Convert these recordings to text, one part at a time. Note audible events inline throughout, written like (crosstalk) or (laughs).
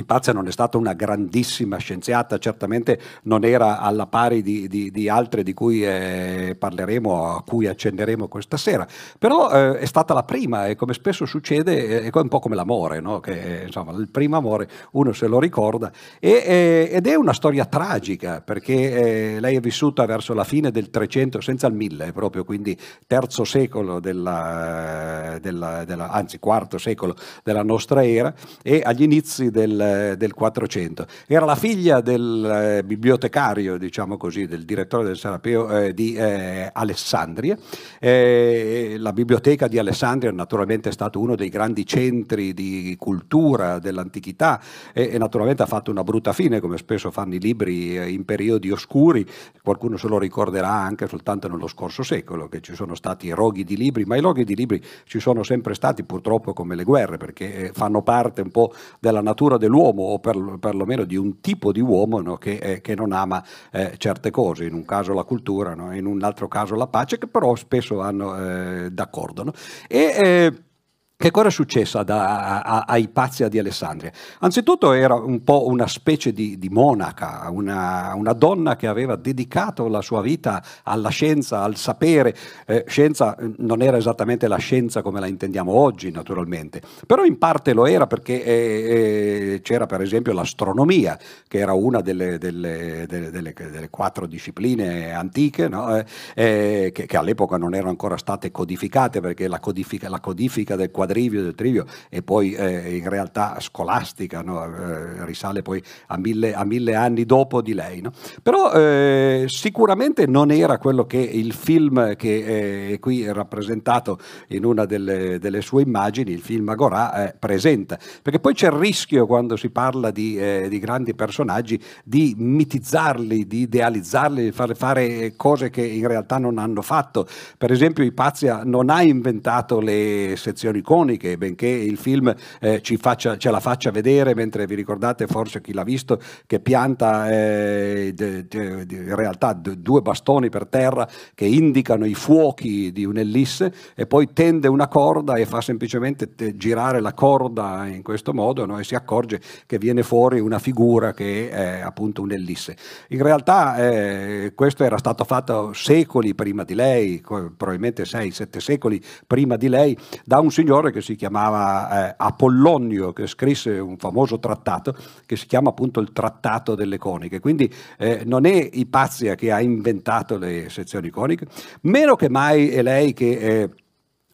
Ipazia non è stata una grandissima scienziata, certamente non era alla pari di, di, di altre di cui eh, parleremo, a cui accenderemo questa sera, però eh, è stata la prima e come spesso succede è un po' come l'amore, no? che insomma il primo amore uno se lo ricorda e, ed è una storia tragica perché eh, lei è vissuta verso la fine del 300 senza il 1000 proprio, quindi terzo secolo della, della, della, anzi quarto secolo della nostra era e agli inizi del del, 400. Era la figlia del eh, bibliotecario, diciamo così, del direttore del Serapeo eh, di eh, Alessandria. Eh, la biblioteca di Alessandria naturalmente è stato uno dei grandi centri di cultura dell'antichità e, e naturalmente ha fatto una brutta fine, come spesso fanno i libri eh, in periodi oscuri. Qualcuno se lo ricorderà anche soltanto nello scorso secolo, che ci sono stati roghi di libri, ma i roghi di libri ci sono sempre stati purtroppo come le guerre, perché eh, fanno parte un po' della natura dell'uomo dell'uomo o per, perlomeno di un tipo di uomo no, che, eh, che, non ama eh, certe cose, in un caso la cultura, no, in un altro caso la pace, che però spesso vanno eh, d'accordo. E, eh, che cosa è successo da, a, ai Pazia di Alessandria? Anzitutto era un po' una specie di, di monaca, una, una, donna che aveva dedicato la sua vita alla scienza, al sapere. Eh, scienza eh, non era esattamente la scienza come la intendiamo oggi, naturalmente, però in parte lo era perché eh, eh, c'era per esempio l'astronomia, che era una delle, delle, delle, delle quattro discipline antiche, no? Eh, eh, che, che, all'epoca non erano ancora state codificate, perché la codifica, la codifica del quadrante quadrivio, del trivio e poi eh, in realtà scolastica, no? eh, risale poi a mille, a mille, anni dopo di lei. No? Però eh, sicuramente non era quello che il film che è qui rappresentato in una delle, delle sue immagini, il film Agorà, eh, presenta, perché poi c'è il rischio quando si parla di, eh, di grandi personaggi di mitizzarli, di idealizzarli, di fare, fare cose che in realtà non hanno fatto. Per esempio Ipazia non ha inventato le sezioni con iconiche, benché il film eh, faccia, ce la faccia vedere, mentre vi ricordate forse chi l'ha visto, che pianta eh, in realtà due bastoni per terra che indicano i fuochi di un'ellisse e poi tende una corda e fa semplicemente girare la corda in questo modo no? e si accorge che viene fuori una figura che è appunto un'ellisse. In realtà eh, questo era stato fatto secoli prima di lei, probabilmente 6-7 secoli prima di lei, da un signore che si chiamava eh, Apollonio, che scrisse un famoso trattato che si chiama appunto il Trattato delle Coniche. Quindi eh, non è Ipazia che ha inventato le sezioni coniche, meno che mai è lei che... Eh,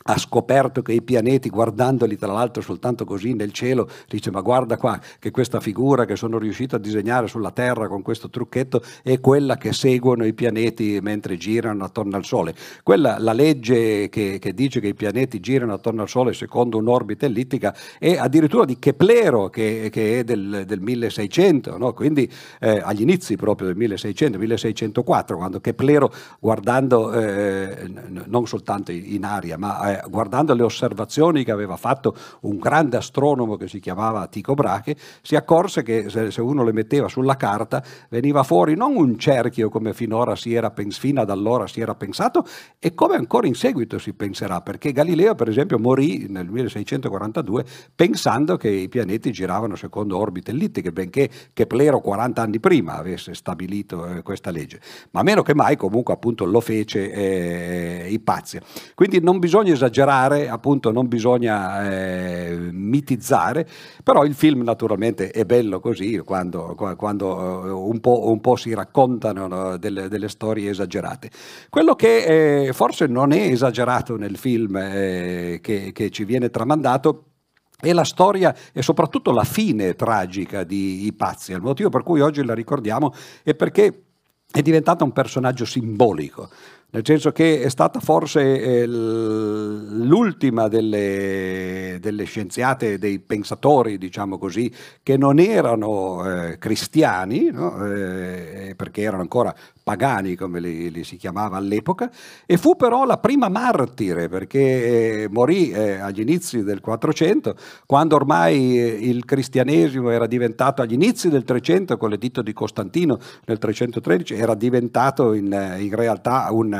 ha scoperto che i pianeti, guardandoli tra l'altro soltanto così nel cielo, dice ma guarda qua che questa figura che sono riuscito a disegnare sulla Terra con questo trucchetto è quella che seguono i pianeti mentre girano attorno al Sole. Quella, la legge che, che dice che i pianeti girano attorno al Sole secondo un'orbita ellittica è addirittura di Keplero che, che è del, del 1600, no? quindi eh, agli inizi proprio del 1600, 1604, quando Keplero guardando eh, non soltanto in aria ma eh, guardando le osservazioni che aveva fatto un grande astronomo che si chiamava Tycho Brahe, si accorse che se, uno le metteva sulla carta veniva fuori non un cerchio come finora si era pens- fino ad allora si era pensato e come ancora in seguito si penserà, perché Galileo per esempio morì nel 1642 pensando che i pianeti giravano secondo orbite ellittiche, benché Keplero 40 anni prima avesse stabilito eh, questa legge, ma meno che mai comunque appunto lo fece eh, Ipazia. Quindi non bisogna esagerare esagerare, appunto non bisogna eh, mitizzare, però il film naturalmente è bello così quando, quando eh, un, po', un, po', si raccontano no, delle, delle, storie esagerate. Quello che eh, forse non è esagerato nel film eh, che, che ci viene tramandato è la storia e soprattutto la fine tragica di Ipazia. Il motivo per cui oggi la ricordiamo è perché è diventata un personaggio simbolico nel senso che è stata forse eh, l'ultima delle, delle, scienziate, dei pensatori, diciamo così, che non erano eh, cristiani, no? eh, perché erano ancora pagani come li, li, si chiamava all'epoca, e fu però la prima martire perché eh, morì eh, agli inizi del 400, quando ormai eh, il cristianesimo era diventato agli inizi del 300 con l'editto di Costantino nel 313, era diventato in, in realtà un,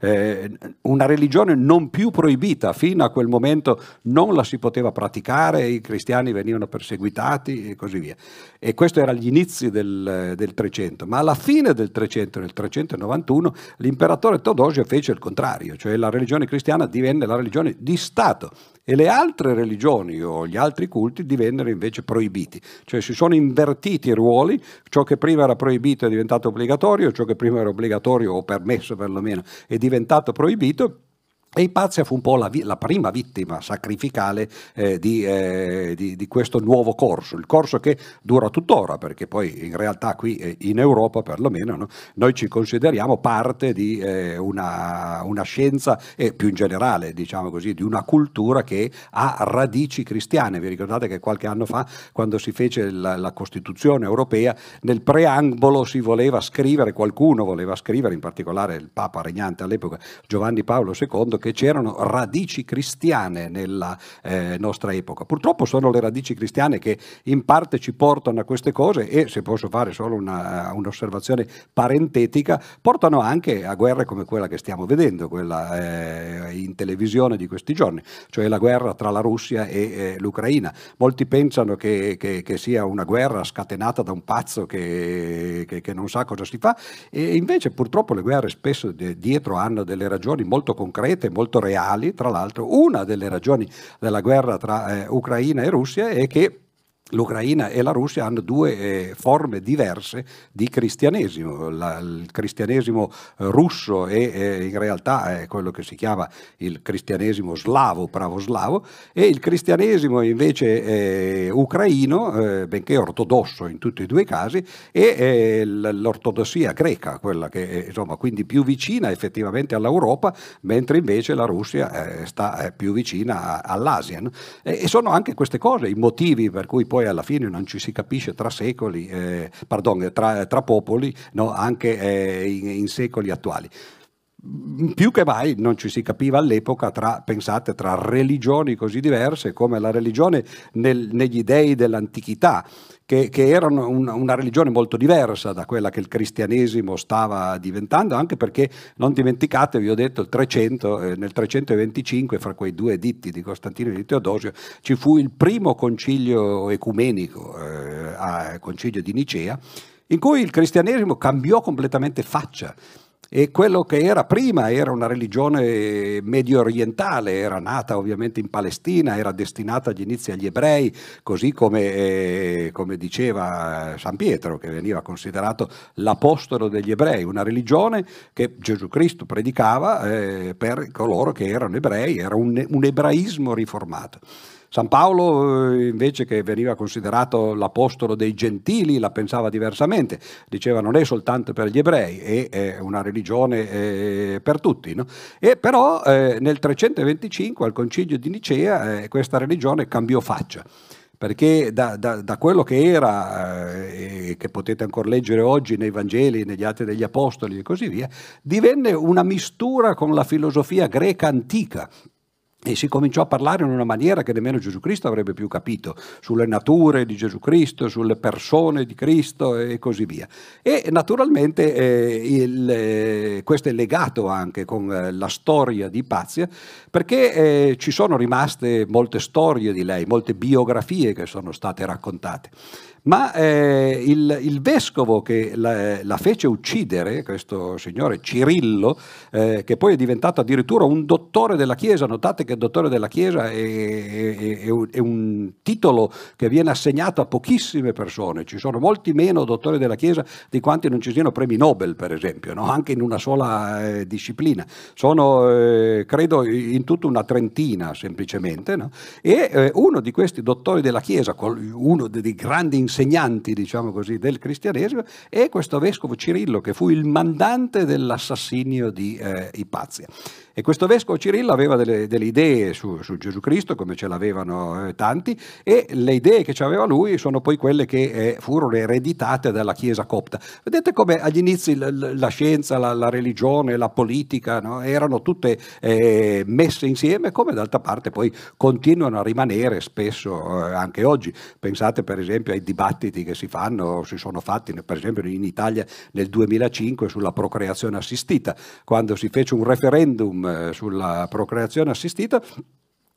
eh, una, religione non più proibita, fino a quel momento non la si poteva praticare, i cristiani venivano perseguitati e così via. E questo era agli inizi del, del 300, ma alla fine del 300, nel 391, l'imperatore Teodosio fece il contrario, cioè la religione cristiana divenne la religione di Stato e le altre religioni o gli altri culti divennero invece proibiti, cioè si sono invertiti i ruoli, ciò che prima era proibito è diventato obbligatorio, ciò che prima era obbligatorio o permesso perlomeno è diventato proibito e Ipazia fu un po' la, la prima vittima sacrificale eh, di, eh, di, di, questo nuovo corso, il corso che dura tuttora, perché poi in realtà qui eh, in Europa perlomeno no, noi ci consideriamo parte di eh, una, una, scienza e più in generale, diciamo così, di una cultura che ha radici cristiane. Vi ricordate che qualche anno fa, quando si fece la, la Costituzione europea, nel preambolo si voleva scrivere, qualcuno voleva scrivere, in particolare il Papa regnante all'epoca, Giovanni Paolo II, che c'erano radici cristiane nella eh, nostra epoca. Purtroppo sono le radici cristiane che in parte ci portano a queste cose e, se posso fare solo una, un'osservazione parentetica, portano anche a guerre come quella che stiamo vedendo, quella eh, in televisione di questi giorni, cioè la guerra tra la Russia e eh, l'Ucraina. Molti pensano che, che, che, sia una guerra scatenata da un pazzo che, che, non sa cosa si fa e invece purtroppo le guerre spesso dietro hanno delle ragioni molto concrete, molto reali, tra l'altro. Una delle ragioni della guerra tra eh, Ucraina e Russia è che L'Ucraina e la Russia hanno due eh, forme diverse di cristianesimo. La, il cristianesimo eh, russo è, eh, in realtà è quello che si chiama il cristianesimo slavo, pravoslavo, e il cristianesimo invece eh, ucraino, eh, benché ortodosso in tutti e due i casi, è eh, l'ortodossia greca, quella che è insomma, quindi più vicina effettivamente all'Europa, mentre invece la Russia sta più vicina all'Asia. No? E, e sono anche queste cose i motivi per cui poi poi alla fine non ci si capisce tra secoli, eh, pardon, tra, tra, popoli, no, anche eh, in, in secoli attuali. Più che mai non ci si capiva all'epoca tra, pensate, tra religioni così diverse come la religione nel, negli dei dell'antichità, che, che erano una, una, religione molto diversa da quella che il cristianesimo stava diventando, anche perché non dimenticate, vi ho detto, il 300, eh, nel 325, fra quei due editti di Costantino e di Teodosio, ci fu il primo concilio ecumenico, eh, a concilio di Nicea, in cui il cristianesimo cambiò completamente faccia e quello che era prima era una religione medio orientale, era nata ovviamente in Palestina, era destinata agli inizi agli ebrei, così come, eh, come diceva San Pietro, che veniva considerato l'apostolo degli ebrei, una religione che Gesù Cristo predicava eh, per coloro che erano ebrei, era un, un ebraismo riformato. San Paolo eh, invece che veniva considerato l'apostolo dei gentili la pensava diversamente, diceva non è soltanto per gli ebrei, è una religione eh, per tutti. No? E però eh, nel 325 al concilio di Nicea questa religione cambiò faccia perché da, da, da, quello che era, eh, che potete ancora leggere oggi nei Vangeli, negli Atti degli Apostoli e così via, divenne una mistura con la filosofia greca antica, e si cominciò a parlare in una maniera che nemmeno Gesù Cristo avrebbe più capito, sulle nature di Gesù Cristo, sulle persone di Cristo e così via. E naturalmente eh, il, eh, questo è legato anche con eh, la storia di Pazia, perché eh, ci sono rimaste molte storie di lei, molte biografie che sono state raccontate ma eh, il, il, vescovo che la, la, fece uccidere, questo signore Cirillo, eh, che poi è diventato addirittura un dottore della Chiesa, notate che dottore della Chiesa è, è, è, un, titolo che viene assegnato a pochissime persone, ci sono molti meno dottori della Chiesa di quanti non ci siano premi Nobel, per esempio, no? anche in una sola eh, disciplina, sono eh, credo in tutta una trentina semplicemente, no? e eh, uno di questi dottori della Chiesa, uno dei grandi insegnanti, insegnanti, diciamo così, del cristianesimo, e questo vescovo Cirillo che fu il mandante dell'assassinio di eh, Ipazia. E questo vescovo Cirillo aveva delle, delle, idee su, su Gesù Cristo, come ce l'avevano eh, tanti, e le idee che aveva lui sono poi quelle che eh, furono ereditate dalla Chiesa copta. Vedete come agli inizi la, la scienza, la, la, religione, la politica no? erano tutte eh, messe insieme, come d'altra parte poi continuano a rimanere spesso eh, anche oggi. Pensate per esempio ai dibattiti che si fanno, si sono fatti per esempio in Italia nel 2005 sulla procreazione assistita, quando si fece un referendum eh, sulla procreazione assistita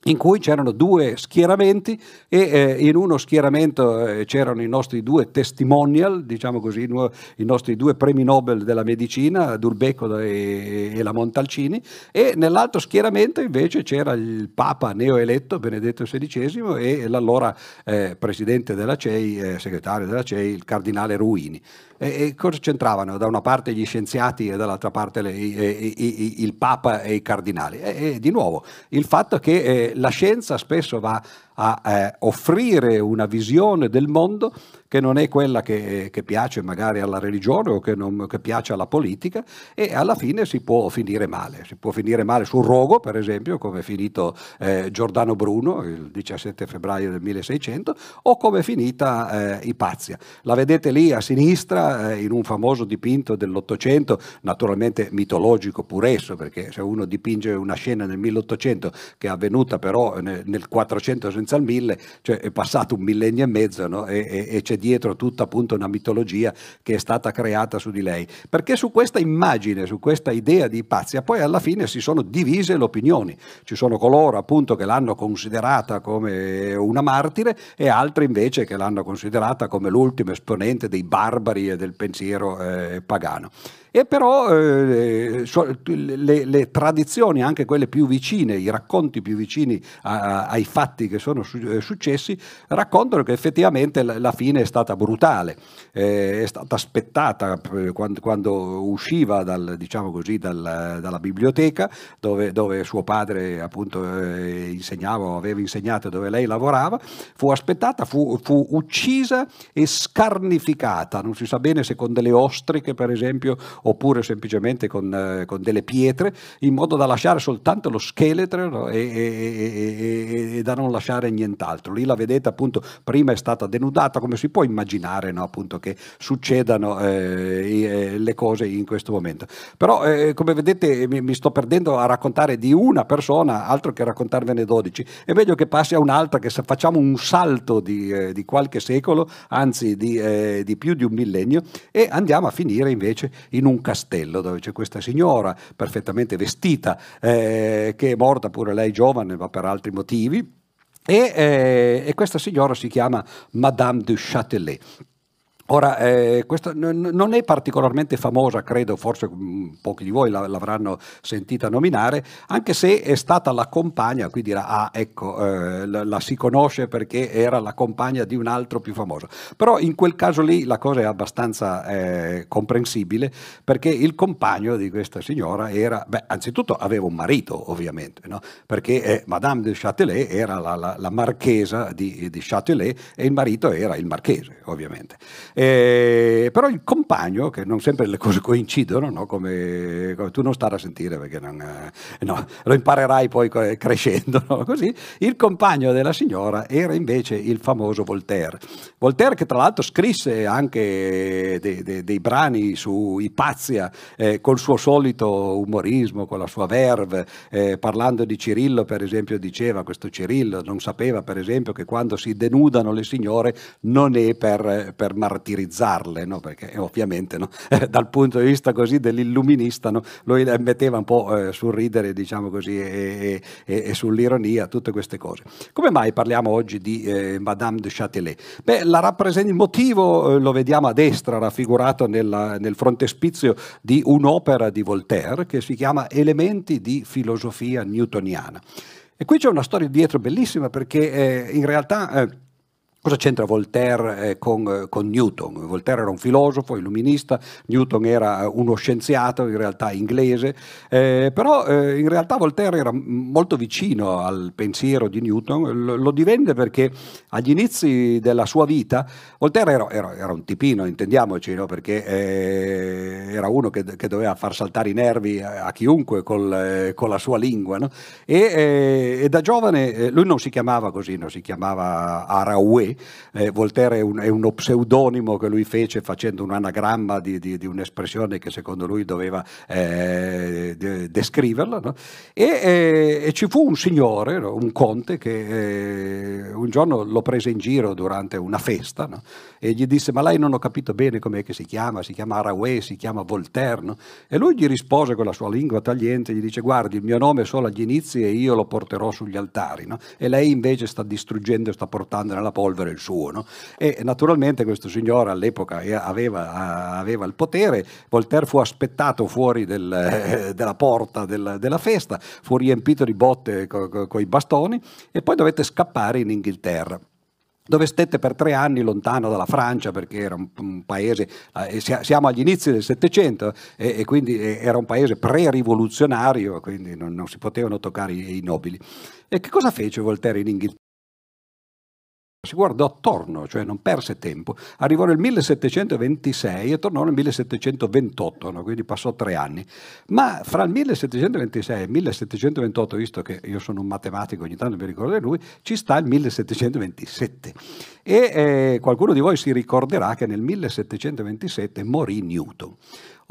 in cui c'erano due schieramenti e eh, in uno schieramento eh, c'erano i nostri due testimonial, diciamo così, i nostri due premi Nobel della medicina, Dulbecco e, e la Montalcini, e nell'altro schieramento invece c'era il Papa neoeletto Benedetto XVI e l'allora eh, presidente della CEI, eh, segretario della CEI, il cardinale Ruini. E, e cosa c'entravano? Da una parte gli scienziati e dall'altra parte le, i, i, i, il Papa e i cardinali. E, di nuovo, il fatto che eh, la scienza spesso va a eh, offrire una visione del mondo che non è quella che, che piace magari alla religione o che, non, che, piace alla politica e alla fine si può finire male. Si può finire male sul rogo, per esempio, come è finito eh, Giordano Bruno il 17 febbraio del 1600, o come è finita eh, Ipazia. La vedete lì a sinistra eh, in un famoso dipinto dell'Ottocento, naturalmente mitologico pur esso, perché se uno dipinge una scena nel 1800 che è avvenuta però nel, nel 400 senza il 1000, cioè è passato un millennio e mezzo no? e, e, e c'è dietro tutta appunto una mitologia che è stata creata su di lei. Perché su questa immagine, su questa idea di Ipazia, poi alla fine si sono divise le opinioni. Ci sono coloro appunto che l'hanno considerata come una martire e altri invece che l'hanno considerata come l'ultimo esponente dei barbari e del pensiero eh, pagano. E però eh, le, le, tradizioni, anche quelle più vicine, i racconti più vicini a, ai fatti che sono eh, successi, raccontano che effettivamente la, la fine è stata brutale, eh, è stata aspettata eh, quando, quando usciva dal, diciamo così, dal, dalla biblioteca dove, dove, suo padre appunto eh, insegnava, aveva insegnato dove lei lavorava, fu aspettata, fu, fu uccisa e scarnificata, non si sa bene se con delle ostriche per esempio oppure semplicemente con, eh, con, delle pietre, in modo da lasciare soltanto lo scheletro no? e, e, e, e, da non lasciare nient'altro. Lì la vedete appunto, prima è stata denudata, come si può immaginare no? appunto, che succedano eh, eh, le cose in questo momento. Però eh, come vedete mi, mi, sto perdendo a raccontare di una persona, altro che raccontarvene 12, è meglio che passi a un'altra, che facciamo un salto di, eh, di qualche secolo, anzi di, eh, di più di un millennio, e andiamo a finire invece in castello dove c'è questa signora perfettamente vestita, eh, che è morta pure lei giovane, ma per altri motivi. E, eh, e, questa signora si chiama Madame du Châtelet. Ora, eh, questa non è particolarmente famosa, credo, forse mm, pochi di voi la- l'avranno sentita nominare, anche se è stata la compagna, qui dirà, ah ecco, eh, la-, la, si conosce perché era la compagna di un altro più famoso. Però in quel caso lì la cosa è abbastanza eh, comprensibile, perché il compagno di questa signora era, beh, anzitutto aveva un marito, ovviamente, no? perché eh, Madame de Châtelet era la, la, la marchesa di, di Châtelet e il marito era il marchese, ovviamente. Eh, però il compagno, che non sempre le cose coincidono, no? come, come, tu non stare a sentire perché non, eh, no, lo imparerai poi crescendo, no? così, il compagno della signora era invece il famoso Voltaire. Voltaire che tra l'altro scrisse anche dei, dei, dei brani su Ipazia eh, col suo solito umorismo, con la sua verve, eh, parlando di Cirillo per esempio diceva questo Cirillo non sapeva per esempio che quando si denudano le signore non è per, per martire satirizzarle, no? perché ovviamente no? (laughs) dal punto di vista così dell'illuminista no? lo metteva un po' eh, sul ridere diciamo così, e, e, e, sull'ironia, tutte queste cose. Come mai parliamo oggi di eh, Madame de Châtelet? Beh, il motivo eh, lo vediamo a destra, raffigurato nella, nel frontespizio di un'opera di Voltaire che si chiama Elementi di filosofia newtoniana. E qui c'è una storia dietro bellissima perché eh, in realtà eh, Cosa c'entra Voltaire eh, con, eh, con, Newton? Voltaire era un filosofo, illuminista, Newton era uno scienziato, in realtà inglese, eh, però eh, in realtà Voltaire era molto vicino al pensiero di Newton, lo, lo divenne perché agli inizi della sua vita Voltaire era, era, era un tipino, intendiamoci, no? perché eh, era uno che, che, doveva far saltare i nervi a, a chiunque col, eh, con la sua lingua, no? e, e, da giovane lui non si chiamava così, no? si chiamava Araoué, eh, Voltaire è, un, è, uno pseudonimo che lui fece facendo un anagramma di, di, di un'espressione che secondo lui doveva eh, de, descriverla. No? E, e, e, ci fu un signore, no? un conte, che eh, un giorno lo prese in giro durante una festa no? E gli disse ma lei non ho capito bene com'è che si chiama, si chiama Araway, si chiama Voltaire. E lui gli rispose con la sua lingua tagliente, gli dice guardi il mio nome è solo agli inizi e io lo porterò sugli altari. E lei invece sta distruggendo e sta portando nella polvere il suo. No? E naturalmente questo signore all'epoca aveva, aveva, il potere, Voltaire fu aspettato fuori del, della porta del, della festa, fu riempito di botte con co, co i bastoni e poi dovette scappare in Inghilterra dove stette per tre anni lontano dalla Francia perché era un, un paese, eh, siamo agli inizi del Settecento e, e, quindi eh, era un paese pre-rivoluzionario, quindi non, non si potevano toccare i, i, nobili. E che cosa fece Voltaire in Inghilterra? Si guardò attorno, cioè non perse tempo. Arrivò nel 1726 e tornò nel 1728, no? quindi passò tre anni. Ma fra il 1726 e il 1728, visto che io sono un matematico, ogni tanto mi ricordo di lui, ci sta il 1727. E eh, qualcuno di voi si ricorderà che nel 1727 morì Newton.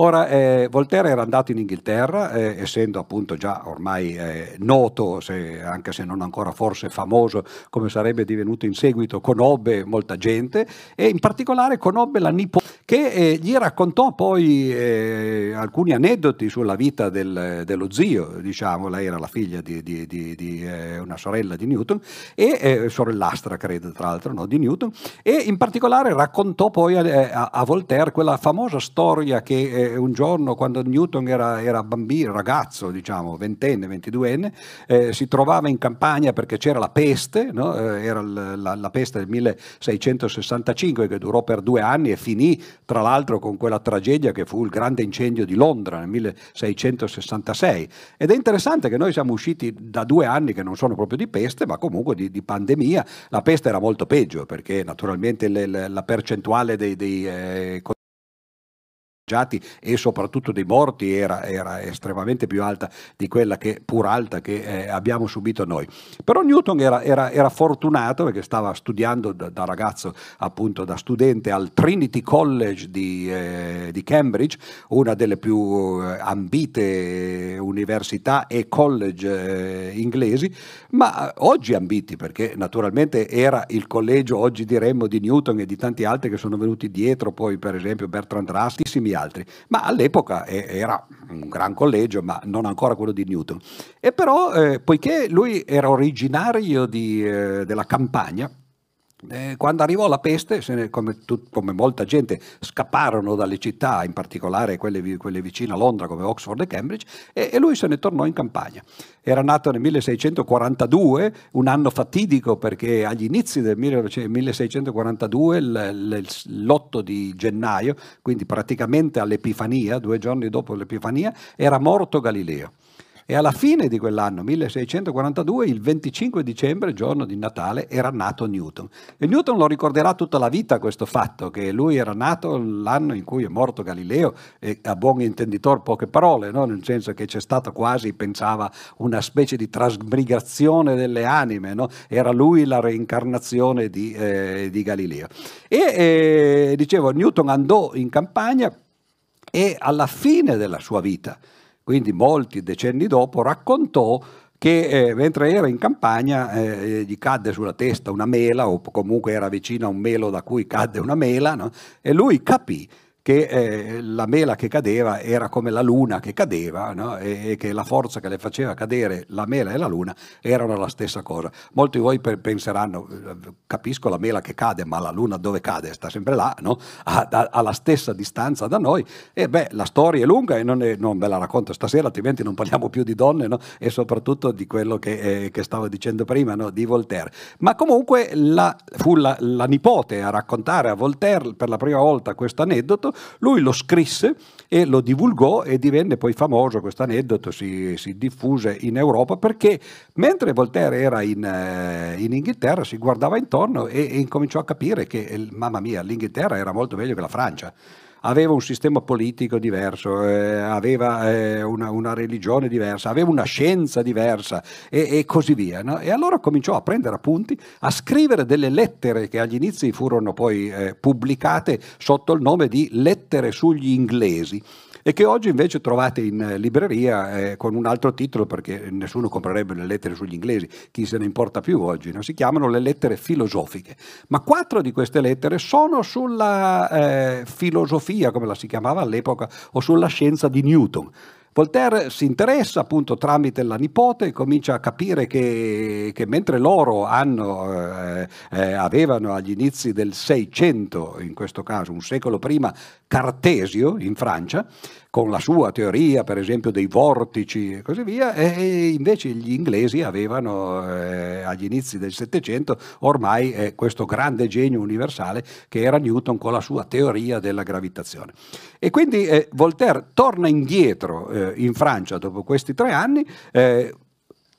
Ora, eh, Voltaire era andato in Inghilterra, eh, essendo appunto già ormai eh, noto, se, anche se non ancora forse famoso come sarebbe divenuto in seguito, conobbe molta gente e in particolare conobbe la nipote che eh, gli raccontò poi eh, alcuni aneddoti sulla vita del, dello zio, diciamo, lei era la figlia di, di, di, di eh, una sorella di Newton, e sorellastra credo tra l'altro no, di Newton, e in particolare raccontò poi a, a Voltaire quella famosa storia che un giorno quando Newton era, era bambino, ragazzo, diciamo, ventenne, ventiduenne, eh, si trovava in campagna perché c'era la peste, no? eh, era la, la, peste del 1665 che durò per due anni e finì tra l'altro con quella tragedia che fu il grande incendio di Londra nel 1666. Ed è interessante che noi siamo usciti da due anni che non sono proprio di peste, ma comunque di, di pandemia. La peste era molto peggio perché naturalmente le, le, la percentuale dei, dei eh, e soprattutto dei morti era, era, estremamente più alta di quella che, pur alta che eh, abbiamo subito noi. Però Newton era, era, era fortunato perché stava studiando da, da, ragazzo, appunto da studente al Trinity College di, eh, di Cambridge, una delle più eh, ambite università e college eh, inglesi, ma oggi ambiti perché naturalmente era il collegio, oggi diremmo, di Newton e di tanti altri che sono venuti dietro, poi per esempio Bertrand Russell, altri, ma all'epoca era un gran collegio, ma non ancora quello di Newton. E però, eh, poiché lui era originario di, eh, della campagna, eh, quando arrivò la peste, ne, come, tut, come, molta gente, scapparono dalle città, in particolare quelle, quelle vicine a Londra come Oxford e Cambridge, e, e, lui se ne tornò in campagna. Era nato nel 1642, un anno fatidico perché agli inizi del 1642, l'8 di gennaio, quindi praticamente all'Epifania, due giorni dopo l'Epifania, era morto Galileo. E alla fine di quell'anno, 1642, il 25 dicembre, giorno di Natale, era nato Newton. E Newton lo ricorderà tutta la vita questo fatto, che lui era nato l'anno in cui è morto Galileo, e a buon intenditor poche parole, no? nel senso che c'è stata quasi, pensava, una specie di trasmigrazione delle anime, no? era lui la reincarnazione di, eh, di Galileo. E eh, dicevo, Newton andò in campagna e alla fine della sua vita, quindi molti decenni dopo, raccontò che eh, mentre era in campagna eh, gli cadde sulla testa una mela o comunque era vicino a un melo da cui cadde una mela no? e lui capì che eh, la mela che cadeva era come la luna che cadeva no? e, e, che la forza che le faceva cadere la mela e la luna erano la stessa cosa. Molti di voi penseranno, capisco la mela che cade, ma la luna dove cade? Sta sempre là, no? alla stessa distanza da noi. E beh, la storia è lunga e non, è, non ve la racconto stasera, altrimenti non parliamo più di donne no? e soprattutto di quello che, eh, che stavo dicendo prima, di Voltaire. Ma comunque la, fu la, la nipote a raccontare a Voltaire per la prima volta questo aneddoto, lui lo scrisse e lo divulgò e divenne poi famoso, questo aneddoto si, si, diffuse in Europa perché mentre Voltaire era in, eh, in Inghilterra si guardava intorno e, e incominciò a capire che, mamma mia, l'Inghilterra era molto meglio che la Francia aveva un sistema politico diverso, eh, aveva eh, una, una, religione diversa, aveva una scienza diversa e, e così via. No? E allora cominciò a prendere appunti, a scrivere delle lettere che agli inizi furono poi eh, pubblicate sotto il nome di lettere sugli inglesi e che oggi invece trovate in libreria eh, con un altro titolo perché nessuno comprerebbe le lettere sugli inglesi, chi se ne importa più oggi, no? si chiamano le lettere filosofiche. Ma quattro di queste lettere sono sulla eh, filosofia, come la si chiamava all'epoca, o sulla scienza di Newton. Voltaire si interessa appunto tramite la nipote e comincia a capire che, che mentre loro hanno, eh, eh, avevano agli inizi del 600, in questo caso un secolo prima, Cartesio in Francia, con la sua teoria, per esempio, dei vortici e così via, e invece gli inglesi avevano eh, agli inizi del Settecento ormai eh, questo grande genio universale che era Newton con la sua teoria della gravitazione. E quindi eh, Voltaire torna indietro eh, in Francia dopo questi tre anni eh,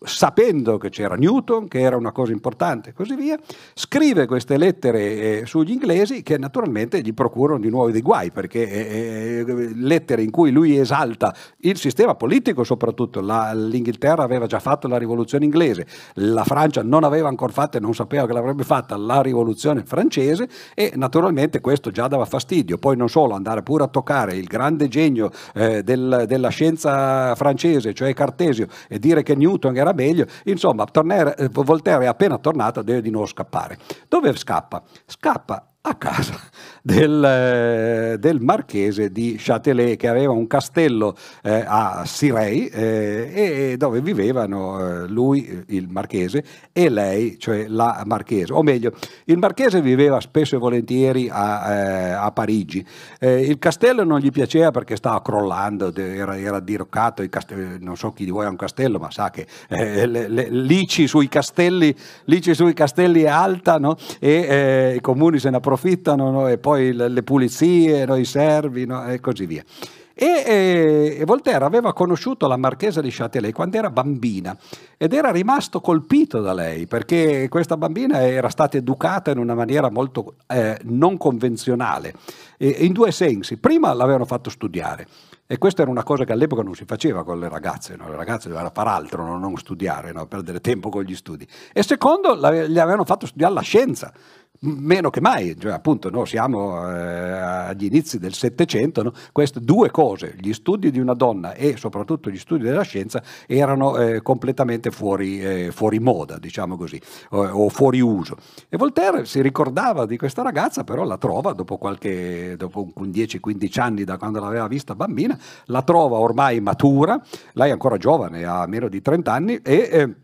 sapendo che c'era Newton, che era una cosa importante e così via, scrive queste lettere eh, sugli inglesi che naturalmente gli procurano di nuovo dei guai, perché eh, eh, lettere in cui lui esalta il sistema politico soprattutto, la, l'Inghilterra aveva già fatto la rivoluzione inglese, la Francia non aveva ancora fatto e non sapeva che l'avrebbe fatta la rivoluzione francese e naturalmente questo già dava fastidio, poi non solo andare pure a toccare il grande genio eh, del, della scienza francese, cioè Cartesio, e dire che Newton era era meglio. Insomma, Tornere, eh, Voltaire è appena tornato, deve di nuovo scappare. Dove scappa? Scappa a casa del, eh, del, marchese di Châtelet che aveva un castello eh, a Sirei eh, e dove vivevano eh, lui, il marchese, e lei, cioè la marchese. O meglio, il marchese viveva spesso e volentieri a, eh, a Parigi. Eh, il castello non gli piaceva perché stava crollando, era, era diroccato, non so chi di voi ha un castello, ma sa che lici sui castelli, lici sui castelli è alta no? e i comuni se ne approfittano no? e poi le, le pulizie, no? i servi no? e così via. E, e, Voltaire aveva conosciuto la marchesa di Châtelet quando era bambina ed era rimasto colpito da lei perché questa bambina era stata educata in una maniera molto eh, non convenzionale, e, in due sensi. Prima l'avevano fatto studiare. E questa era una cosa che all'epoca non si faceva con le ragazze, no? le ragazze dovevano fare altro, no? non studiare, no? perdere tempo con gli studi. E secondo, gli avevano fatto studiare la scienza, meno che mai, cioè, appunto noi siamo eh, agli inizi del Settecento, no? queste due cose, gli studi di una donna e soprattutto gli studi della scienza erano eh, completamente fuori, eh, fuori, moda, diciamo così, o, o, fuori uso. E Voltaire si ricordava di questa ragazza, però la trova dopo, qualche, dopo 10-15 anni da quando l'aveva vista bambina, la trova ormai matura, lei è ancora giovane, ha meno di 30 anni e eh,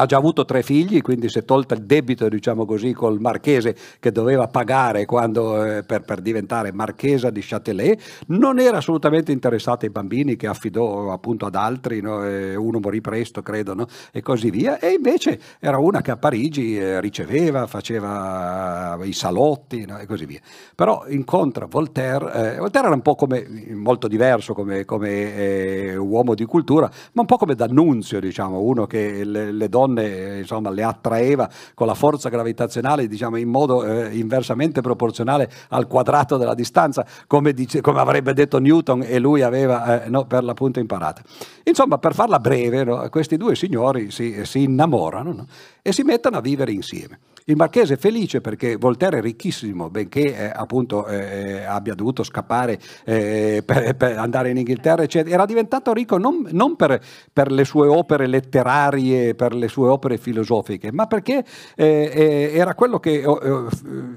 ha già avuto tre figli, quindi si è tolta il debito, diciamo così, col marchese che doveva pagare quando, eh, per, per, diventare marchesa di Châtelet. Non era assolutamente interessata ai bambini che affidò appunto ad altri, no? uno morì presto, credo, no? e così via. E invece era una che a Parigi eh, riceveva, faceva i salotti no? e così via. Però incontra Voltaire, eh, Voltaire era un po' come, molto diverso come, come eh, uomo di cultura, ma un po' come D'Annunzio, diciamo, uno che le, le donne donne insomma, le attraeva con la forza gravitazionale diciamo, in modo eh, inversamente proporzionale al quadrato della distanza, come, dice, come avrebbe detto Newton e lui aveva eh, no, per l'appunto imparato. Insomma, per farla breve, no, questi due signori si, si innamorano no, e si mettono a vivere insieme. Il marchese è felice perché Voltaire è ricchissimo, benché eh, appunto eh, abbia dovuto scappare eh, per, per, andare in Inghilterra, eccetera. Era diventato ricco non, non per, per, le sue opere letterarie, per le sue opere filosofiche, ma perché eh, eh, era quello che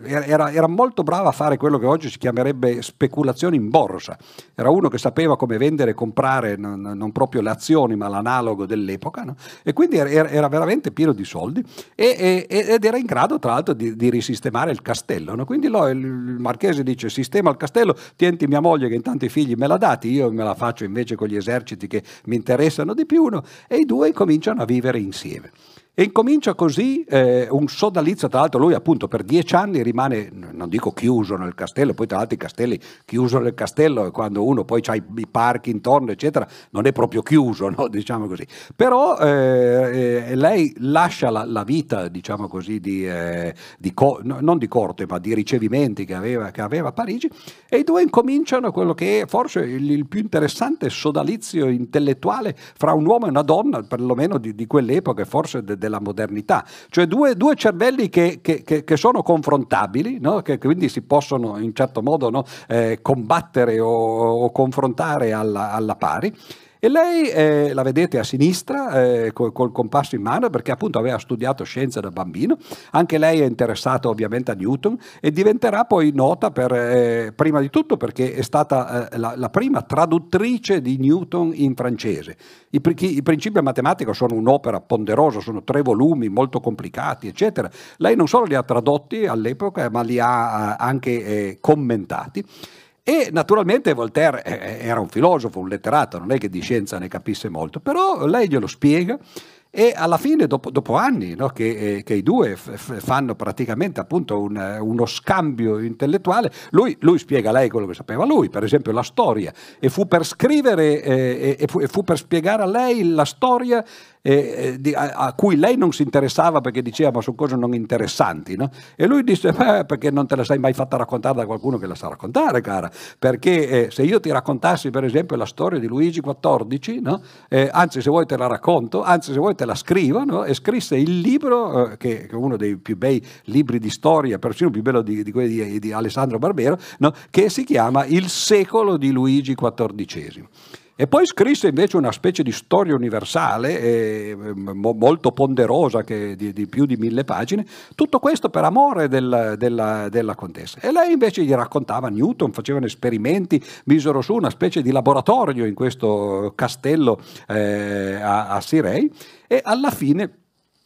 era, era molto bravo a fare quello che oggi si chiamerebbe speculazione in borsa. Era uno che sapeva come vendere e comprare non, non proprio le azioni, ma l'analogo dell'epoca, no? e quindi era, era, veramente pieno di soldi e, e, ed era in grado tra l'altro di, di risistemare il castello. No? Quindi lo, il, marchese dice sistema il castello, tienti mia moglie che intanto i figli me l'ha dati, io me la faccio invece con gli eserciti che mi interessano di più, no? e i due cominciano a vivere insieme. E incomincia così eh, un sodalizio, tra l'altro lui appunto per dieci anni rimane, non dico chiuso nel castello, poi tra l'altro i castelli chiuso nel castello quando uno poi ha i, parchi intorno eccetera, non è proprio chiuso, (laughs) no? diciamo così. Però eh, eh, lei lascia la, la, vita, diciamo così, di, eh, di co- no, non di corte ma di ricevimenti che aveva, che aveva, a Parigi e i due incominciano quello che è forse il, il, più interessante sodalizio intellettuale fra un uomo e una donna, perlomeno di, di quell'epoca forse de, della modernità, cioè due, due cervelli che, che, che, sono confrontabili, no? che quindi si possono in certo modo no? eh, combattere o, o confrontare alla, alla pari e lei eh, la vedete a sinistra eh, col, col, compasso in mano perché appunto aveva studiato scienze da bambino, anche lei è interessata ovviamente a Newton e diventerà poi nota per, eh, prima di tutto perché è stata eh, la, la, prima traduttrice di Newton in francese. I, I principi matematici sono un'opera ponderosa, sono tre volumi molto complicati, eccetera. Lei non solo li ha tradotti all'epoca, ma li ha eh, anche eh, commentati. E naturalmente Voltaire eh, eh, era un filosofo, un letterato, non è che di scienza ne capisse molto, però lei glielo spiega e alla fine, dopo, dopo anni no, che, eh, che, i due f- fanno praticamente un, uno scambio intellettuale, lui, lui, spiega a lei quello che sapeva lui, per esempio la storia, e fu per scrivere eh, e, fu, e fu per spiegare a lei la storia eh, di, a, a, cui lei non si interessava perché diceva ma sono cose non interessanti, no? E lui disse perché non te la sei mai fatta raccontare da qualcuno che la sa raccontare, cara, perché eh, se io ti raccontassi per esempio la storia di Luigi XIV, no? eh, anzi se vuoi te la racconto, anzi se vuoi te la scrivo, no? e scrisse il libro, eh, che, è uno dei più bei libri di storia, persino più bello di, di quelli di, di Alessandro Barbero, che si chiama Il secolo di Luigi XIV. E poi scrisse invece una specie di storia universale, eh, mo, molto ponderosa, di, di, più di mille pagine, tutto questo per amore del, della, della, contessa. E lei invece gli raccontava Newton, facevano esperimenti, misero su una specie di laboratorio in questo castello eh, a, a Sirei e alla fine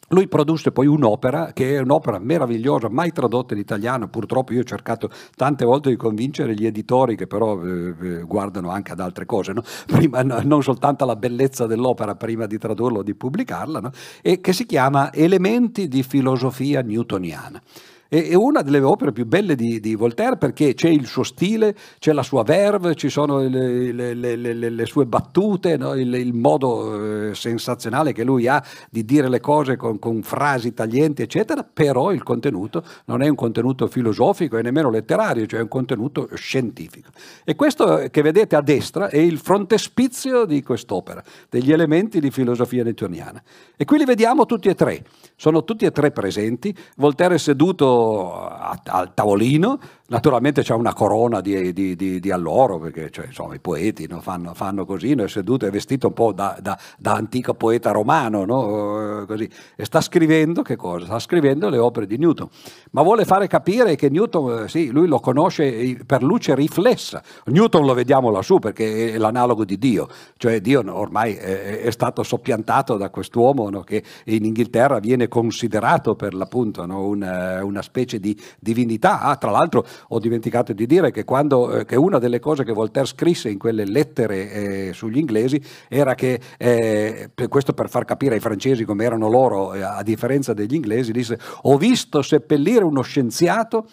lui produsse poi un'opera che è un'opera meravigliosa, mai tradotta in italiano, purtroppo io ho cercato tante volte di convincere gli editori che però eh, eh guardano anche ad altre cose, no? (laughs) prima, no, non soltanto alla bellezza dell'opera prima di tradurla o di pubblicarla, no? e che si chiama Elementi di filosofia newtoniana è una delle opere più belle di, di, Voltaire perché c'è il suo stile, c'è la sua verve, ci sono le, le, le, le sue battute, no? il, il, modo eh, sensazionale che lui ha di dire le cose con, con, frasi taglienti, eccetera, però il contenuto non è un contenuto filosofico e nemmeno letterario, cioè un contenuto scientifico. E questo che vedete a destra è il frontespizio di quest'opera, degli elementi di filosofia newtoniana. E qui li vediamo tutti e tre, sono tutti e tre presenti, Voltaire è seduto al tavolino Naturalmente c'è una corona di, di, di, di alloro, perché cioè, insomma, i poeti no, fanno, fanno, così, no? è seduto, è vestito un po' da, da, da antico poeta romano, no? così. e sta scrivendo che cosa? Sta scrivendo le opere di Newton, ma vuole fare capire che Newton, eh, sì, lui lo conosce per luce riflessa. Newton lo vediamo lassù perché è l'analogo di Dio, cioè Dio ormai è, è stato soppiantato da quest'uomo che in Inghilterra viene considerato per l'appunto una, una specie di divinità. Ah, tra l'altro ho dimenticato di dire che, quando, eh, che una delle cose che Voltaire scrisse in quelle lettere eh, sugli inglesi era che, eh, questo per far capire ai francesi come erano loro, eh, a differenza degli inglesi, disse ho visto seppellire uno scienziato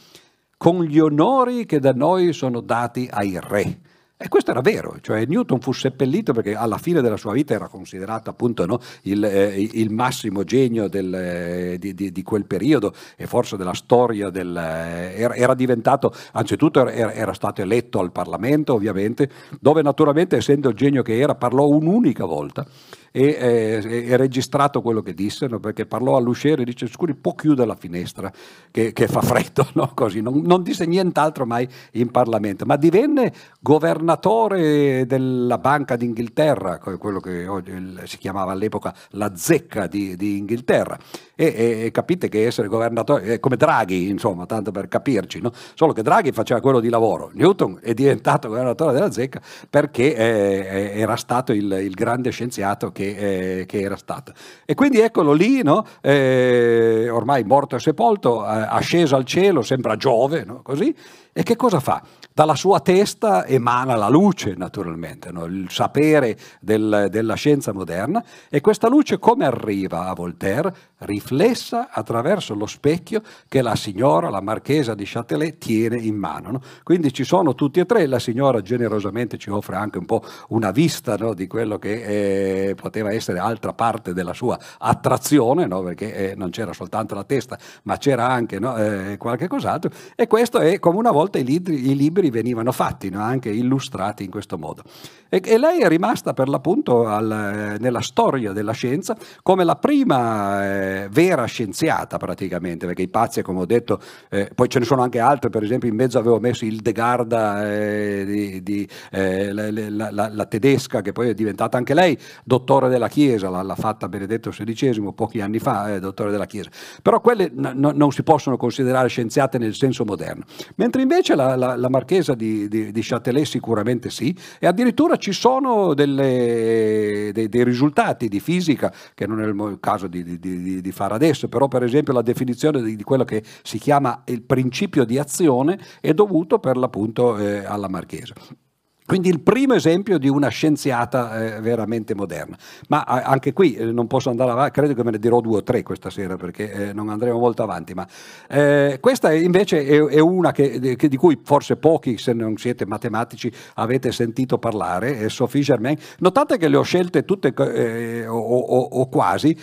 con gli onori che da noi sono dati ai re. E questo era vero, cioè Newton fu seppellito perché alla fine della sua vita era considerato appunto no, il, eh, il, massimo genio del, eh, di, di, di, quel periodo e forse della storia del, eh, era, era, diventato, anzitutto era, era, stato eletto al Parlamento ovviamente, dove naturalmente essendo il genio che era parlò un'unica volta e eh, è registrato quello che disse, no? perché parlò all'usciere e dice scusi può chiudere la finestra che, che fa freddo, (laughs) no? Così, non, non, disse nient'altro mai in Parlamento, ma divenne governatore della Banca d'Inghilterra, quello che oggi si chiamava all'epoca la zecca di, di Inghilterra e, e, capite che essere governatore è come Draghi, insomma, tanto per capirci, no? solo che Draghi faceva quello di lavoro, Newton è diventato governatore della zecca perché eh, era stato il, il, grande scienziato che, eh, che, era stato. E quindi eccolo lì, no? eh, ormai morto e sepolto, eh, asceso al cielo, sembra Giove, no? così, e che cosa fa? Dalla sua testa emana la luce, naturalmente, no? il sapere del, della scienza moderna, e questa luce come arriva a Voltaire? Riflessa attraverso lo specchio che la signora, la marchesa di Châtelet, tiene in mano. No? Quindi ci sono tutti e tre, la signora generosamente ci offre anche un po' una vista no? di quello che eh, poteva essere altra parte della sua attrazione, perché eh, non c'era soltanto la testa, ma c'era anche eh, qualche cos'altro, e questo è come una volta i libri, i libri venivano fatti, no? anche illustrati in questo modo. E, e lei è rimasta per l'appunto al, nella storia della scienza come la prima eh, vera scienziata praticamente, perché i pazzi, come ho detto, eh, poi ce ne sono anche altre, per esempio in mezzo avevo messo Hildegarda, eh, di, di, eh, la, la, la, la, tedesca, che poi è diventata anche lei dottore della Chiesa, l'ha fatta Benedetto XVI pochi anni fa, eh, dottore della Chiesa. Però quelle n- non si possono considerare scienziate nel senso moderno. Mentre invece la, la, la marchesa marchesa di, di, di, Châtelet sicuramente sì, e addirittura ci sono delle, dei, dei, risultati di fisica, che non è il caso di, di, fare adesso, però per esempio la definizione di, quello che si chiama il principio di azione è dovuto per l'appunto eh, alla marchesa. Quindi il primo esempio di una scienziata eh, veramente moderna. Ma eh, anche qui eh, non posso andare avanti, credo che me ne dirò due o tre questa sera perché eh, non andremo molto avanti. Ma eh, questa invece è, è una che, che, di cui forse pochi, se non siete matematici, avete sentito parlare, è Sophie Germain. Notate che le ho scelte tutte eh, o, o, o, quasi,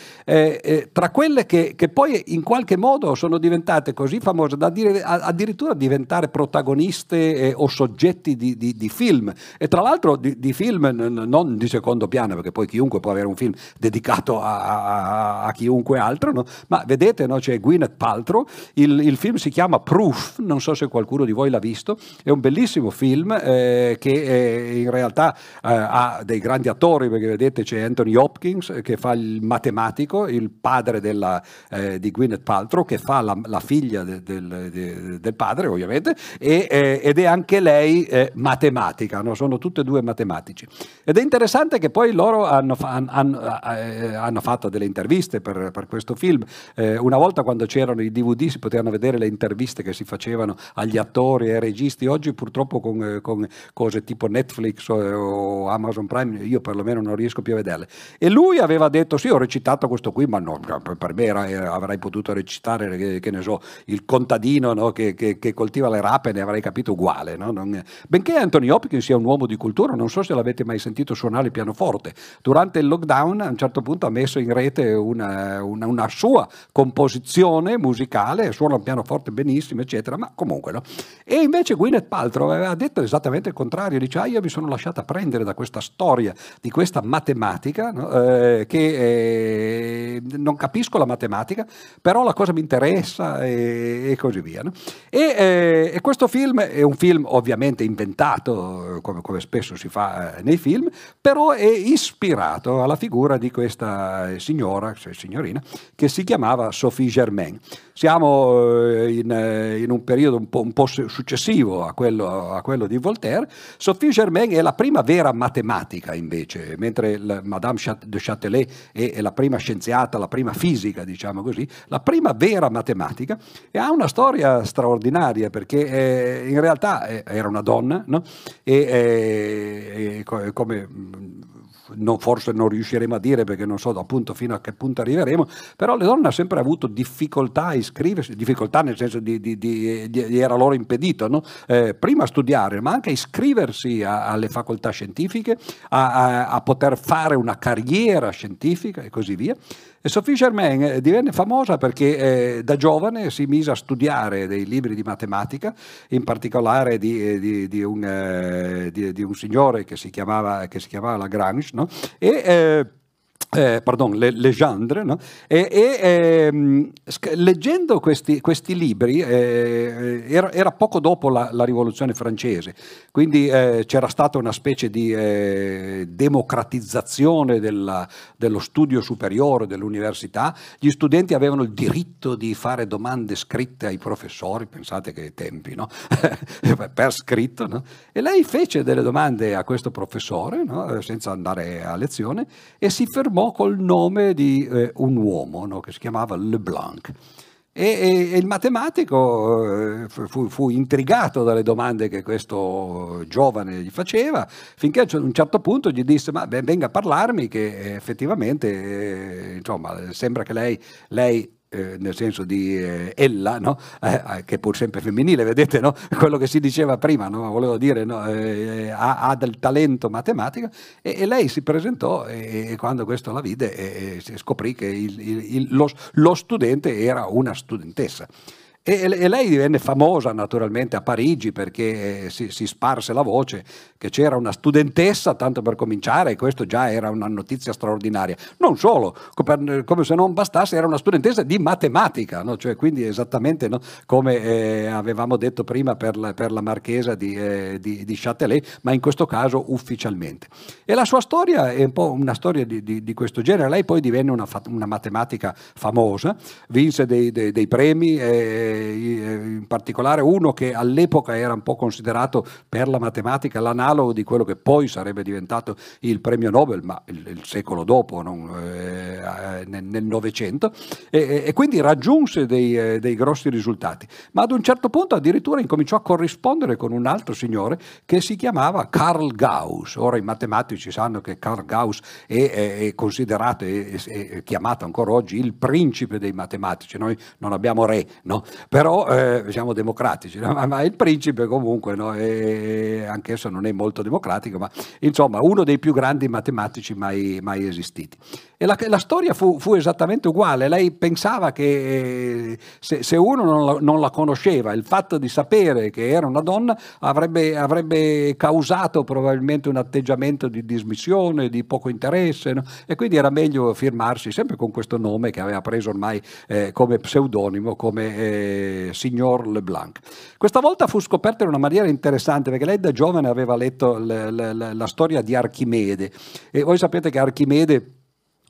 tra quelle che, che, poi in qualche modo sono diventate così famose da dire, addirittura diventare protagoniste o soggetti di, di, di film e tra l'altro di, di, film non di secondo piano, perché poi chiunque può avere un film dedicato a, a, a chiunque altro, no? ma vedete no? c'è Gwyneth Paltrow, il, il, film si chiama Proof, non so se qualcuno di voi l'ha visto, è un bellissimo film eh, che eh, in realtà eh, ha dei grandi attori, perché vedete c'è Anthony Hopkins che fa il matematico, il padre della, eh, di Gwyneth Paltrow, che fa la, la figlia de, del, de, del, padre ovviamente, e, eh, ed è anche lei eh, matematica no? sono tutti e due matematici. Ed è interessante che poi loro hanno, hanno, eh, hanno fatto delle interviste per, per questo film. Eh, una volta quando c'erano i DVD si potevano vedere le interviste che si facevano agli attori e ai registi. Oggi purtroppo con, eh, con cose tipo Netflix o, o, Amazon Prime io perlomeno non riesco più a vederle. E lui aveva detto sì ho recitato questo qui ma no, per me era, avrei potuto recitare che, che, ne so, il contadino no? che, che, che, coltiva le rape ne avrei capito uguale. No? Non, benché Anthony Hopkins sia un uomo di cultura, non so se l'avete mai sentito suonare il pianoforte. Durante il lockdown a un certo punto ha messo in rete una, una, una sua composizione musicale, suona il pianoforte benissimo, eccetera, ma comunque no. E invece Gwyneth Paltrow aveva detto esattamente il contrario, dice ah, io mi sono lasciata prendere da questa storia, di questa matematica, no? eh, che eh, non capisco la matematica, però la cosa mi interessa e, e così via. No? E, eh, e questo film è un film ovviamente inventato come, come spesso si fa eh, nei film, però è ispirato alla figura di questa signora, cioè signorina, che si chiamava Sophie Germain. Siamo eh, in, eh, in un periodo un po', un po successivo a quello, a quello, di Voltaire. Sophie Germain è la prima vera matematica invece, mentre Madame de Châtelet è la prima scienziata, la prima fisica, diciamo così, la prima vera matematica e ha una storia straordinaria perché eh, in realtà eh, era una donna no? e e, e come non, forse non riusciremo a dire perché non so appunto fino a che punto arriveremo, però le donne hanno sempre avuto difficoltà a iscriversi, difficoltà nel senso di, di, di, di era loro impedito, no? eh, prima a studiare ma anche a iscriversi a, alle facoltà scientifiche, a, a, a poter fare una carriera scientifica e così via. E Sophie Germain eh, divenne famosa perché eh, da giovane si mise a studiare dei libri di matematica, in particolare di, eh, di, di, un, eh, di un, signore che si chiamava, che si chiamava Lagrange, no? e, eh, eh, pardon, Le, Legendre, no? e, e eh, leggendo questi, questi libri, eh, era, era, poco dopo la, la rivoluzione francese, quindi eh, c'era stata una specie di eh, democratizzazione della, dello studio superiore, dell'università, gli studenti avevano il diritto di fare domande scritte ai professori, pensate che tempi, no? (laughs) per scritto, no? e lei fece delle domande a questo professore, senza andare a lezione, e si fermò chiamò col nome di eh, un uomo no? che si chiamava Leblanc. E, e, e il matematico eh, fu, fu, intrigato dalle domande che questo giovane gli faceva, finché a un certo punto gli disse: Ma venga a parlarmi, che effettivamente eh, insomma, sembra che lei, lei eh, nel senso di eh, ella, no? eh, eh che è pur sempre femminile, vedete no? (laughs) quello che si diceva prima, no? volevo dire, eh, ha, ha, del talento matematico e, e lei si presentò e, e, quando questo la vide scoprì che il, il, lo, lo studente era una studentessa. E, e, lei divenne famosa naturalmente a Parigi perché eh, si, si, sparse la voce che c'era una studentessa, tanto per cominciare, e questo già era una notizia straordinaria. Non solo, come se non bastasse, era una studentessa di matematica, no? cioè, quindi esattamente no? come eh, avevamo detto prima per la, per la marchesa di, eh, di, di, Châtelet, ma in questo caso ufficialmente. E la sua storia è un po' una storia di, di questo genere. Lei poi divenne una, una matematica famosa, vinse dei, dei, dei premi. Eh, in particolare uno che all'epoca era un po' considerato per la matematica l'analogo di quello che poi sarebbe diventato il premio Nobel, ma il, il secolo dopo, non, eh, nel Novecento, e, e, quindi raggiunse dei, eh, dei, grossi risultati. Ma ad un certo punto addirittura incominciò a corrispondere con un altro signore che si chiamava Carl Gauss. Ora i matematici sanno che Carl Gauss è, è, è considerato, è, chiamato ancora oggi il principe dei matematici. Noi non abbiamo re, no? Però eh, siamo democratici, (laughs) no? ma, il principe comunque, no? e, anch'esso non è molto democratico, ma insomma uno dei più grandi matematici mai, mai esistiti. E la, la storia fu, fu, esattamente uguale, lei pensava che eh, se, se, uno non la, non la, conosceva, il fatto di sapere che era una donna avrebbe, avrebbe causato probabilmente un atteggiamento di dismissione, di poco interesse, no? e quindi era meglio firmarsi sempre con questo nome che aveva preso ormai eh, come pseudonimo, come eh, signor Leblanc. Questa volta fu scoperta in una maniera interessante perché lei da giovane aveva letto le, le, le, la storia di Archimede e voi sapete che Archimede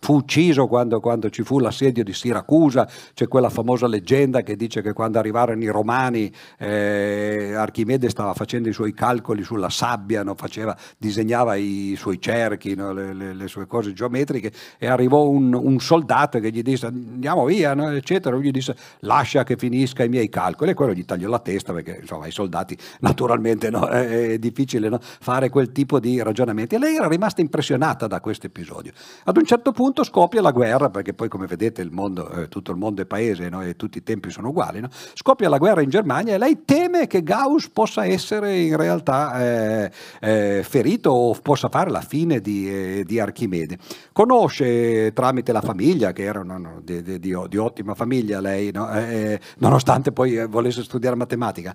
fu ucciso quando, quando, ci fu l'assedio di Siracusa, c'è quella famosa leggenda che dice che quando arrivarono i romani eh, Archimede stava facendo i suoi calcoli sulla sabbia, no? Faceva, disegnava i suoi cerchi, no? le, le, le, sue cose geometriche e arrivò un, un, soldato che gli disse andiamo via, no? eccetera, lui gli disse lascia che finisca i miei calcoli e quello gli tagliò la testa perché insomma ai soldati naturalmente è, è difficile fare quel tipo di ragionamenti e lei era rimasta impressionata da questo episodio. Ad un certo punto punto scoppia la guerra, perché poi come vedete il mondo, eh, tutto il mondo è paese no? e tutti i tempi sono uguali, no? scoppia la guerra in Germania e lei teme che Gauss possa essere in realtà eh, eh, ferito o possa fare la fine di, eh, di, Archimede. Conosce tramite la famiglia, che era no, di, di, di, ottima famiglia lei, no? Eh, nonostante poi eh, volesse studiare matematica,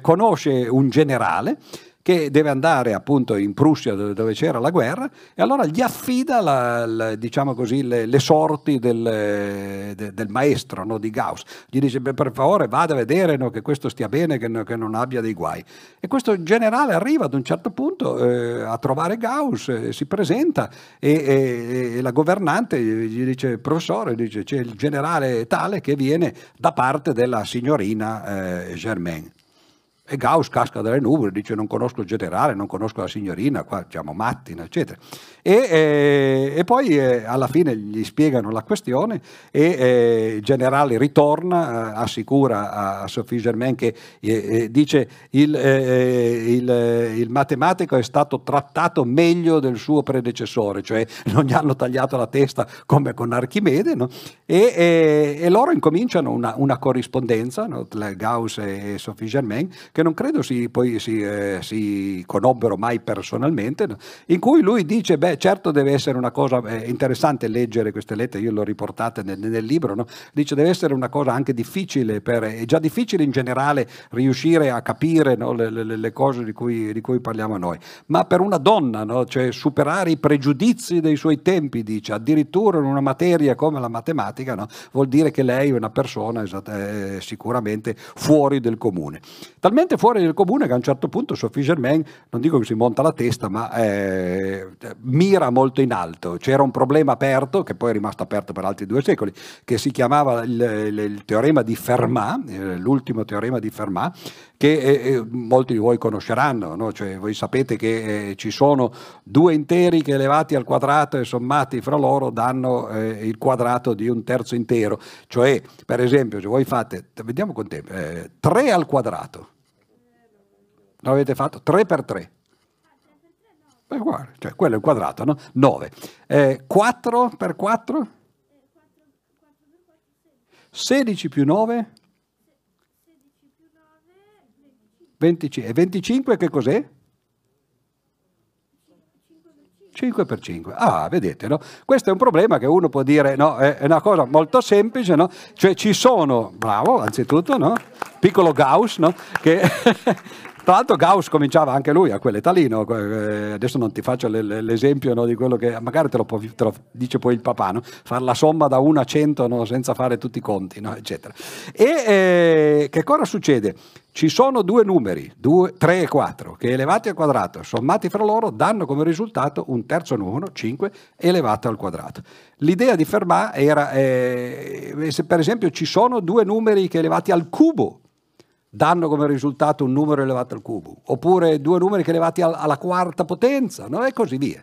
conosce un generale che deve andare appunto in Prussia dove c'era la guerra e allora gli affida la, la, diciamo così, le, le sorti del, de, del maestro no, di Gauss. Gli dice per favore vada a vedere no, che questo stia bene, che, che, non abbia dei guai. E questo generale arriva ad un certo punto eh, a trovare Gauss, eh, si presenta e, e, e, la governante gli dice professore, dice, c'è il generale tale che viene da parte della signorina eh, Germain. E Gauss casca dalle nuvole, dice non conosco il generale, non conosco la signorina, qua siamo matti, eccetera. E, eh, e poi eh, alla fine gli spiegano la questione e eh, il generale ritorna, assicura a, Sophie Germain che dice il, il, il, matematico è stato trattato meglio del suo predecessore, cioè non gli hanno tagliato la testa come con Archimede, no? e, e, loro incominciano una, una corrispondenza, no? Gauss e Sophie Germain, che non credo si, poi si, eh, si conobbero mai personalmente, no? in cui lui dice, beh certo deve essere una cosa eh, interessante leggere queste lettere, io le ho riportate nel, nel libro, no? dice deve essere una cosa anche difficile, per, è già difficile in generale riuscire a capire no? le, le, le, cose di cui, di cui, parliamo noi, ma per una donna, cioè superare i pregiudizi dei suoi tempi, dice, addirittura in una materia come la matematica, vuol dire che lei è una persona eh, sicuramente fuori del comune. Talmente fuori del comune che a un certo punto Sophie Germain, non dico che si monta la testa, ma eh, mira molto in alto. C'era un problema aperto, che poi è rimasto aperto per altri due secoli, che si chiamava il, il, il teorema di Fermat, eh, l'ultimo teorema di Fermat, che eh, eh, molti di voi conosceranno, no? cioè, voi sapete che eh, ci sono due interi che elevati al quadrato e sommati fra loro danno eh, il quadrato di un terzo intero, cioè per esempio se voi fate, vediamo con te, 3 al quadrato, l'avete fatto? 3 per 3. Beh, guarda, cioè, quello è il quadrato, no? 9. Eh, 4 per 4? 16 più 9? 25. E 25 che cos'è? 5 per 5. Ah, vedete, no? Questo è un problema che uno può dire, no? È una cosa molto semplice, no? Cioè ci sono, bravo, anzitutto, no? Piccolo Gauss, no? Che (laughs) Tra l'altro Gauss cominciava anche lui a quell'età lì, no? Eh, adesso non ti faccio l'esempio no, di quello che magari te lo, può, te lo, dice poi il papà, no? fare la somma da 1 a 100 senza fare tutti i conti, eccetera. E eh, che cosa succede? Ci sono due numeri, 3 e 4, che elevati al quadrato, sommati fra loro, danno come risultato un terzo numero, 5, elevato al quadrato. L'idea di Fermat era, eh, se per esempio ci sono due numeri che elevati al cubo, danno come risultato un numero elevato al cubo, oppure due numeri che elevati alla quarta potenza, no? e così via.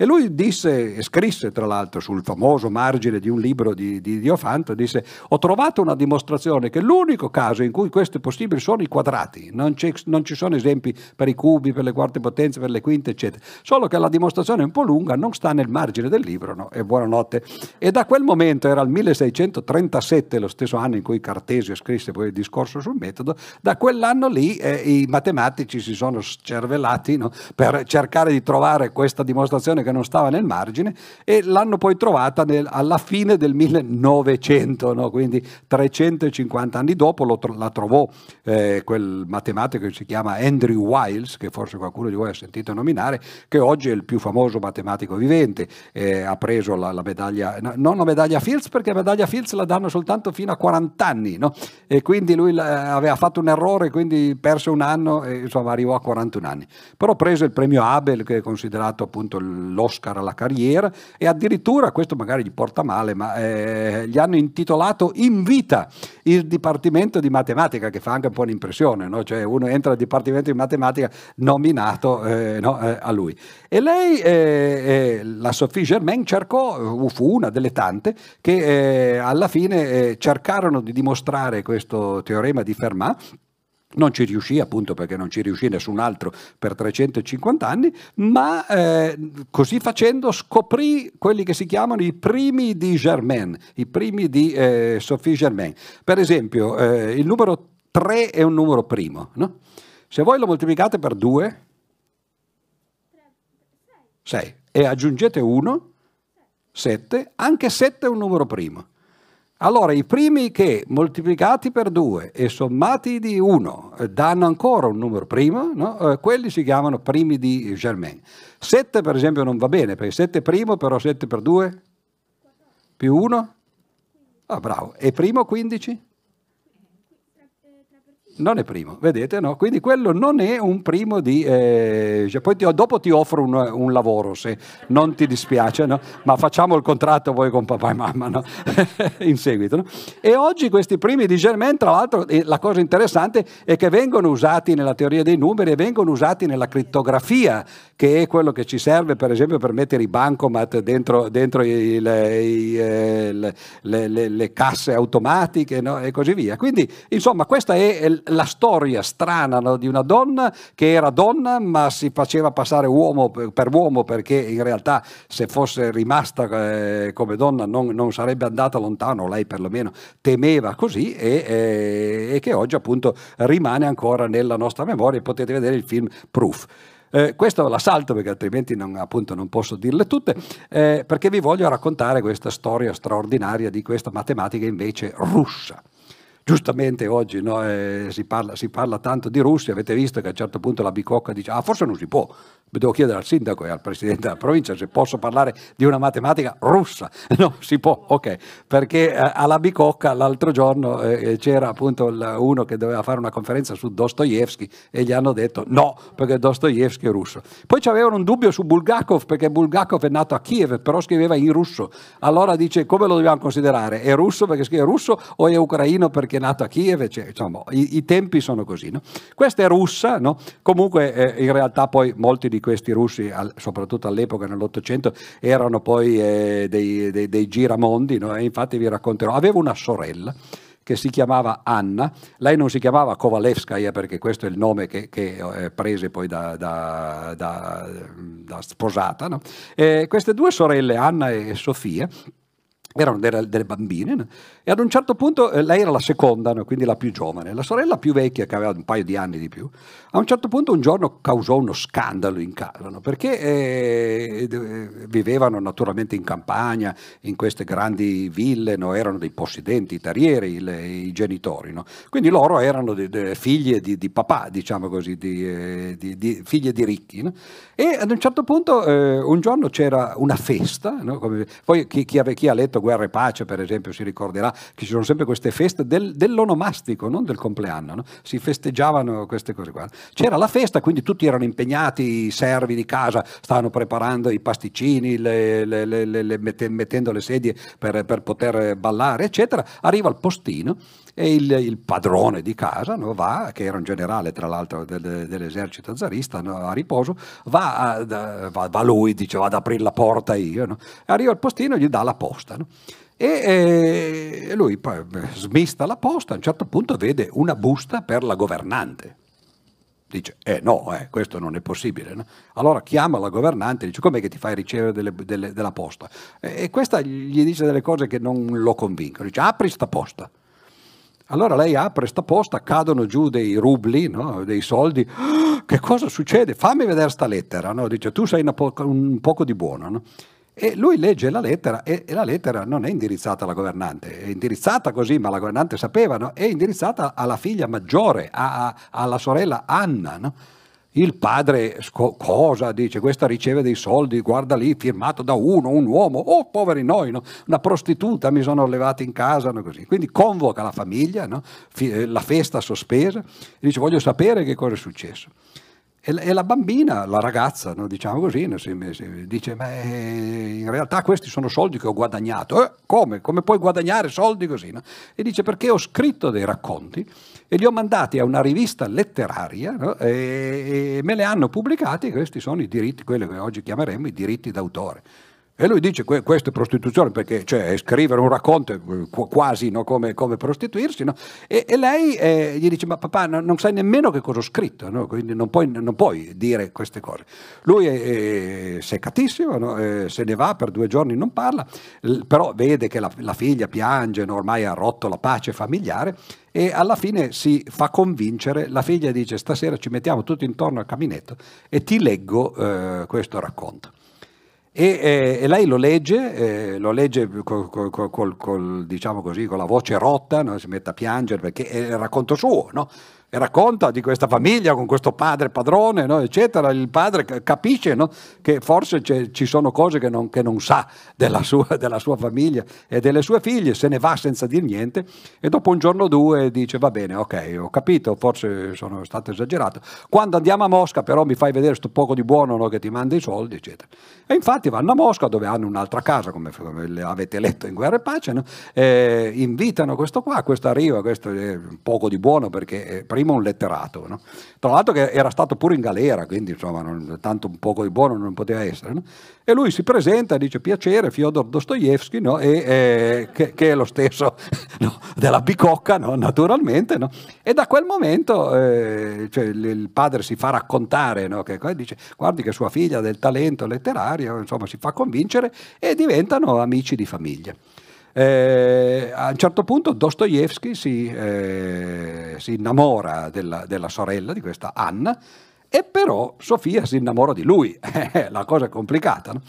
E lui disse, e scrisse tra l'altro sul famoso margine di un libro di, di Diofanto, disse ho trovato una dimostrazione che l'unico caso in cui questo è possibile sono i quadrati, non, non, ci sono esempi per i cubi, per le quarte potenze, per le quinte, eccetera. Solo che la dimostrazione è un po' lunga, non sta nel margine del libro, no? e buonanotte. E da quel momento, era il 1637, lo stesso anno in cui Cartesio scrisse poi il discorso sul metodo, da quell'anno lì eh, i matematici si sono scervellati no? per cercare di trovare questa dimostrazione che che non stava nel margine e l'hanno poi trovata nel, alla fine del 1900, no? quindi 350 anni dopo lo, la trovò eh, quel matematico che si chiama Andrew Wiles, che forse qualcuno di voi ha sentito nominare, che oggi è il più famoso matematico vivente, eh, ha preso la, la, medaglia, no, non la medaglia Fields perché la medaglia Fields la danno soltanto fino a 40 anni no? e quindi lui la, aveva fatto un errore, quindi perse un anno e insomma arrivò a 41 anni. Però prese il premio Abel che è considerato appunto l'Oscar alla carriera e addirittura, questo magari gli porta male, ma eh, gli hanno intitolato in vita il Dipartimento di Matematica, che fa anche un po' un'impressione, no? cioè uno entra al Dipartimento di Matematica nominato eh, no, eh, a lui. E lei, eh, eh, la Sophie Germain, cercò, fu una delle tante, che eh, alla fine cercarono di dimostrare questo teorema di Fermat non ci riuscì appunto perché non ci riuscì nessun altro per 350 anni, ma eh, così facendo scoprì quelli che si chiamano i primi di Germain, i primi di eh, Sophie Germain. Per esempio, eh, il numero 3 è un numero primo, no? Se voi lo moltiplicate per 2, 6, e aggiungete 1, 7, anche 7 è un numero primo. Allora, i primi che moltiplicati per 2 e sommati di 1 eh, danno ancora un numero primo, no? eh, quelli si chiamano primi di Germain. 7 per esempio non va bene, perché 7 è primo, però 7 per 2 più 1? Ah, bravo. E primo 15? Non è primo, vedete? No? Quindi quello non è un primo di... Eh, cioè poi ti, dopo ti offro un, un, lavoro se non ti dispiace, no? ma facciamo il contratto poi con papà e mamma no? (laughs) in seguito. E oggi questi primi di Germain, tra l'altro, la cosa interessante è che vengono usati nella teoria dei numeri e vengono usati nella crittografia, che è quello che ci serve per esempio per mettere i bancomat dentro, dentro i, le, i, eh, le, le, le, casse automatiche e così via. Quindi insomma questa è la storia strana no, di una donna che era donna ma si faceva passare uomo per uomo perché in realtà se fosse rimasta eh, come donna non, non, sarebbe andata lontano, lei perlomeno temeva così e, eh, e che oggi appunto rimane ancora nella nostra memoria. Potete vedere il film Proof. Eh, questo la salto perché altrimenti non, appunto, non posso dirle tutte, eh, perché vi voglio raccontare questa storia straordinaria di questa matematica invece russa giustamente oggi no, eh, si, parla, si, parla, tanto di Russia, avete visto che a un certo punto la Bicocca dice ah forse non si può, devo chiedere al sindaco e al presidente della provincia se posso parlare di una matematica russa. (laughs) No, si può, ok, perché eh, alla Bicocca l'altro giorno eh, c'era appunto il, uno che doveva fare una conferenza su Dostoevsky e gli hanno detto no, perché Dostoevsky è russo. Poi avevano un dubbio su Bulgakov, perché Bulgakov è nato a Kiev, però scriveva in russo. Allora dice come lo dobbiamo considerare? È russo perché scrive russo o è ucraino perché nato a Kiev? Cioè, insomma, i, i, tempi sono così. No? Questa è russa, no? comunque eh, in realtà poi molti di questi russi, soprattutto all'epoca, nell'Ottocento, erano poi eh, dei, dei, dei, giramondi, no? e infatti vi racconterò. Avevo una sorella che si chiamava Anna, lei non si chiamava Kovalevskaya perché questo è il nome che, che eh, prese poi da, da, da, da sposata. No? queste due sorelle, Anna e Sofia, erano delle, delle bambine no? e ad un certo punto eh, lei era la seconda, no? quindi la più giovane, la sorella più vecchia che aveva un paio di anni di più, a un certo punto un giorno causò uno scandalo in casa no? perché eh, vivevano naturalmente in campagna, in queste grandi ville, erano dei possidenti, terrieri le, i genitori, quindi loro erano de, de figlie di, di, papà, diciamo così, di, eh, di, figlie di ricchi e ad un certo punto eh, un giorno c'era una festa, Come, poi chi, chi, chi ha letto Guerra e Pace, per esempio, si ricorderà che ci sono sempre queste feste del, dell'onomastico, non del compleanno, no? si festeggiavano queste cose qua. C'era la festa, quindi tutti erano impegnati, i servi di casa stavano preparando i pasticcini, le, le, le, mettendo le sedie per, per, poter ballare, eccetera. Arriva il postino e il, il padrone di casa no, va, che era un generale tra l'altro del, dell'esercito zarista no, a riposo, va, a, va, va, lui, dice vado ad aprire la porta io, no? arriva il postino e gli dà la posta. E, e lui poi smista la posta, a un certo punto vede una busta per la governante. Dice, eh no, eh, questo non è possibile. No? Allora chiama la governante e dice, com'è che ti fai ricevere delle, delle, della posta? E, e, questa gli dice delle cose che non lo convincono. Dice, apri sta posta. Allora lei apre sta posta, cadono giù dei rubli, no? dei soldi. (gasps) che cosa succede? Fammi vedere sta lettera. No? Dice, tu sei po- un poco di buono. No? E lui legge la lettera e, e, la lettera non è indirizzata alla governante, è indirizzata così, ma la governante sapeva, no? è indirizzata alla figlia maggiore, a, a, alla sorella Anna. No? Il padre cosa dice? Questa riceve dei soldi, guarda lì, firmato da uno, un uomo, oh poveri noi, no? una prostituta mi sono levati in casa, no? così. Quindi convoca la famiglia, no? F- la festa sospesa, e dice voglio sapere che cosa è successo. E la bambina, la ragazza, diciamo così, dice, ma in realtà questi sono soldi che ho guadagnato. Eh, come? Come puoi guadagnare soldi così? E dice, perché ho scritto dei racconti e li ho mandati a una rivista letteraria e, e, me li hanno pubblicati, questi sono i diritti, quelli che oggi chiameremo i diritti d'autore. E lui dice que- questo è prostituzione perché cioè, scrivere un racconto qu- quasi no, come, come, prostituirsi. No? E-, e, lei eh, gli dice ma papà no, non sai nemmeno che cosa ho scritto, quindi non puoi, non puoi, dire queste cose. Lui è, è seccatissimo, eh, se ne va per due giorni, non parla, però vede che la, la figlia piange, ormai ha rotto la pace familiare e alla fine si fa convincere, la figlia dice stasera ci mettiamo tutti intorno al caminetto e ti leggo eh, questo racconto. E, eh, e, lei lo legge, eh, lo legge col, col, col, diciamo così, con la voce rotta, no? si mette a piangere perché è il racconto suo, no? E racconta di questa famiglia con questo padre padrone, no? eccetera. Il padre capisce no? che forse ci sono cose che non, che non sa della sua, della sua, famiglia e delle sue figlie, se ne va senza dire niente e dopo un giorno o due dice va bene, ok, ho capito, forse sono stato esagerato. Quando andiamo a Mosca però mi fai vedere questo poco di buono no? che ti manda i soldi, eccetera. E infatti vanno a Mosca dove hanno un'altra casa, come, avete letto in Guerra e Pace, eh, invitano questo qua, questo arriva, questo è poco di buono perché... Eh, prima un letterato. No? Tra l'altro che era stato pure in galera, quindi insomma non, tanto un poco di buono non poteva essere. No? E lui si presenta e dice piacere, Fyodor Dostoevsky, no? e, eh, che, che, è lo stesso (laughs) della bicocca, naturalmente. E da quel momento eh, cioè, il padre si fa raccontare, che, dice guardi che sua figlia ha del talento letterario, insomma si fa convincere e diventano amici di famiglia. Eh, a un certo punto Dostoevsky si, eh, si innamora della, della, sorella di questa Anna e però Sofia si innamora di lui, (laughs) la cosa è complicata. No?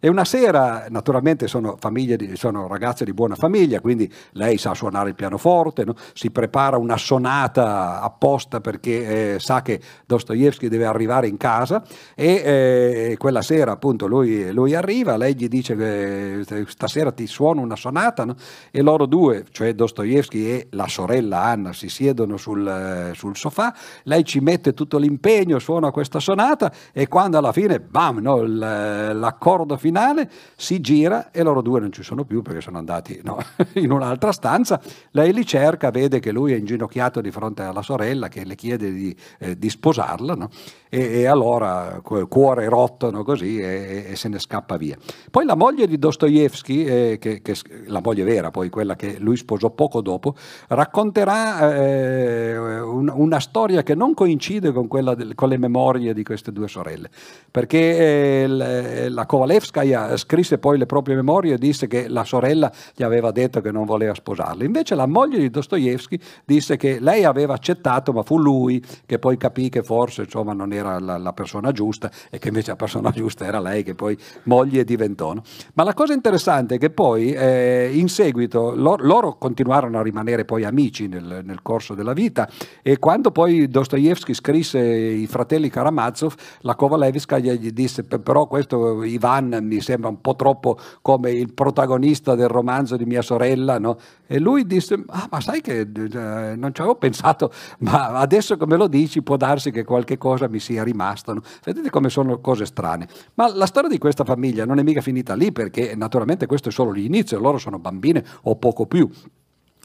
E una sera, naturalmente sono, di, sono, ragazze di buona famiglia, quindi lei sa suonare il pianoforte, no? si prepara una sonata apposta perché eh, sa che Dostoevsky deve arrivare in casa e eh, quella sera appunto lui, lui, arriva, lei gli dice che eh, stasera ti suono una sonata no? e loro due, cioè Dostoevsky e la sorella Anna, si siedono sul, eh, sul sofà, lei ci mette tutto l'impegno, suona questa sonata e quando alla fine, bam, no, l'accordo finale finale si gira e loro due non ci sono più perché sono andati no, (laughs) in un'altra stanza. Lei li cerca, vede che lui è inginocchiato di fronte alla sorella che le chiede di, eh, di sposarla no? E, e, allora cuore rotto no, così e, e, se ne scappa via. Poi la moglie di Dostoevsky, eh, che, che, la moglie vera, poi quella che lui sposò poco dopo, racconterà eh, un, una storia che non coincide con, del, con, le memorie di queste due sorelle, perché eh, la Kovalevska Tolstoi scrisse poi le proprie memorie e disse che la sorella gli aveva detto che non voleva sposarla. Invece la moglie di Dostoevsky disse che lei aveva accettato, ma fu lui che poi capì che forse insomma, non era la, la, persona giusta e che invece la persona giusta era lei che poi moglie diventò. No? Ma la cosa interessante è che poi eh, in seguito loro, loro, continuarono a rimanere poi amici nel, nel corso della vita e quando poi Dostoevsky scrisse I fratelli Karamazov, la Kovalevska gli disse però questo Ivan mi sembra un po' troppo come il protagonista del romanzo di mia sorella, no? E lui disse, ah ma sai che eh, non ci avevo pensato, ma adesso che me lo dici può darsi che qualche cosa mi sia rimasto. No? Vedete come sono cose strane. Ma la storia di questa famiglia non è mica finita lì perché naturalmente questo è solo l'inizio, loro sono bambine o poco più.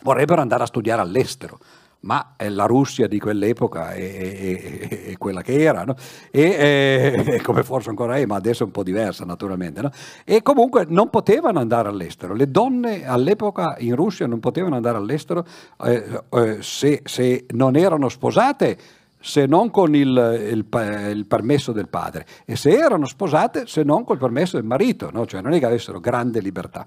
Vorrebbero andare a studiare all'estero ma la Russia di quell'epoca è, è, è quella che era, no? e, è, (laughs) come forse ancora è, ma adesso è un po' diversa naturalmente. No? E comunque non potevano andare all'estero, le donne all'epoca in Russia non potevano andare all'estero eh, eh, se, se non erano sposate se non con il, il, il, permesso del padre e se erano sposate se non col permesso del marito, no? cioè non è che avessero grande libertà.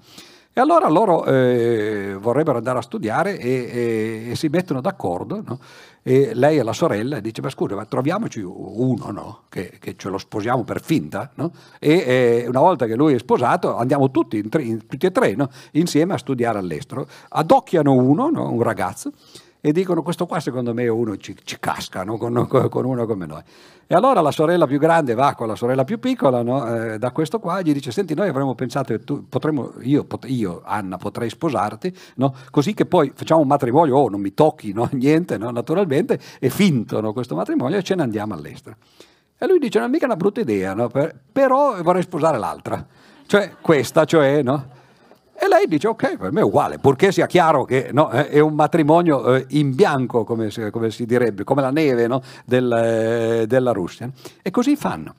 E allora loro eh, vorrebbero andare a studiare e, e, e si mettono d'accordo, no? e lei e la sorella dice, ma scusa, ma troviamoci uno, no? che, che, ce lo sposiamo per finta, e, e, una volta che lui è sposato andiamo tutti, in tre, in, tutti e tre, insieme a studiare all'estero. Adocchiano uno, un ragazzo, e dicono questo qua secondo me uno ci, ci casca no? con, con, uno come noi. E allora la sorella più grande va con la sorella più piccola no? eh, da questo qua e gli dice senti noi avremmo pensato che tu potremmo, io, pot- io Anna potrei sposarti no? così che poi facciamo un matrimonio, oh non mi tocchi (laughs) niente naturalmente, è finto questo matrimonio e ce ne andiamo all'estero. E lui dice non è mica una brutta idea, per, però vorrei sposare l'altra, cioè questa, cioè no? E lei dice, ok, per me è uguale, purché sia chiaro che no, è un matrimonio eh, in bianco, come come si, direbbe, come la neve no, del, eh, della Russia. E così fanno.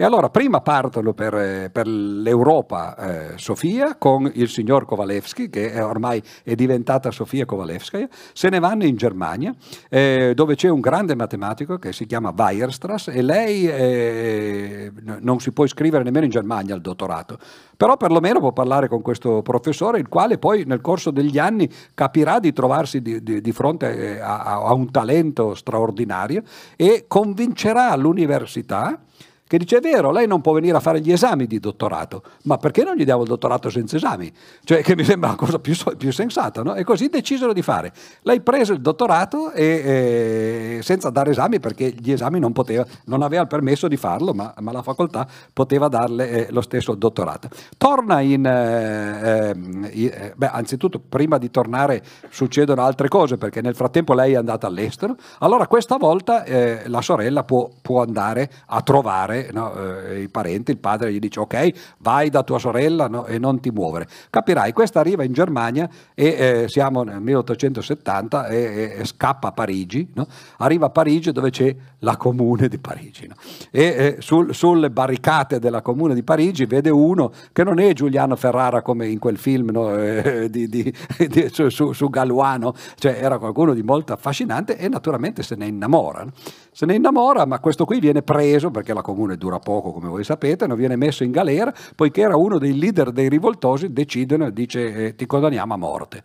E allora prima partono per, per l'Europa eh, Sofia con il signor Kovalevsky, che è ormai è diventata Sofia Kovalevskaya, se ne vanno in Germania, eh, dove c'è un grande matematico che si chiama Weierstrass e lei eh, non si può iscrivere nemmeno in Germania al dottorato, però perlomeno può parlare con questo professore, il quale poi nel corso degli anni capirà di trovarsi di, di, di fronte a, a un talento straordinario e convincerà l'università che dice è vero, lei non può venire a fare gli esami di dottorato, ma perché non gli diamo il dottorato senza esami? Cioè che mi sembra la cosa più, più sensata, no? E così decisero di fare. Lei prese il dottorato e, e, senza dare esami perché gli esami non poteva, non aveva il permesso di farlo, ma, ma la facoltà poteva darle eh, lo stesso dottorato. Torna in, eh, ehm, eh, beh, anzitutto prima di tornare succedono altre cose perché nel frattempo lei è andata all'estero, allora questa volta eh, la sorella può, può andare a trovare no, eh, i parenti, il padre gli dice ok, vai da tua sorella no, e non ti muovere. Capirai, questa arriva in Germania e eh, siamo nel 1870 e, e scappa a Parigi, no? arriva a Parigi dove c'è la comune di Parigi e sul, sulle barricate della comune di Parigi vede uno che non è Giuliano Ferrara come in quel film eh, di, di, di, su, su, su Galluano, cioè era qualcuno di molto affascinante e naturalmente se ne innamora. Se ne innamora, ma questo qui viene preso, perché la comune dura poco, come voi sapete, non viene messo in galera, poiché era uno dei leader dei rivoltosi, decidono dice eh, ti condanniamo a morte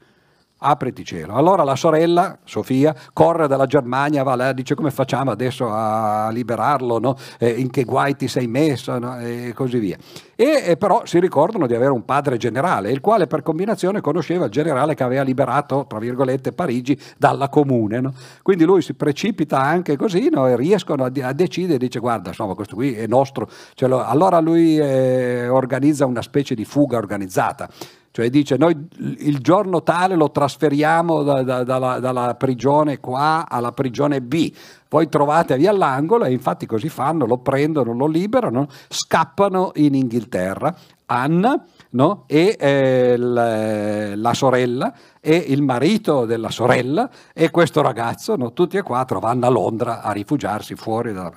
apriti cielo. Allora la sorella, Sofia, corre dalla Germania, va là, dice come facciamo adesso a liberarlo, no? eh, in che guai ti sei messo no? e così via. E, e, però si ricordano di avere un padre generale, il quale per combinazione conosceva il generale che aveva liberato, tra virgolette, Parigi dalla comune. No? Quindi lui si precipita anche così e riescono a, a, decidere, dice guarda, insomma questo qui è nostro. Lo, allora lui eh, organizza una specie di fuga organizzata cioè dice noi il giorno tale lo trasferiamo da, da, dalla, dalla, prigione qua alla prigione B, voi trovatevi all'angolo e infatti così fanno, lo prendono, lo liberano, scappano in Inghilterra. Anna no? e eh, la, la, sorella e il marito della sorella e questo ragazzo, no? tutti e quattro vanno a Londra a rifugiarsi fuori dalla...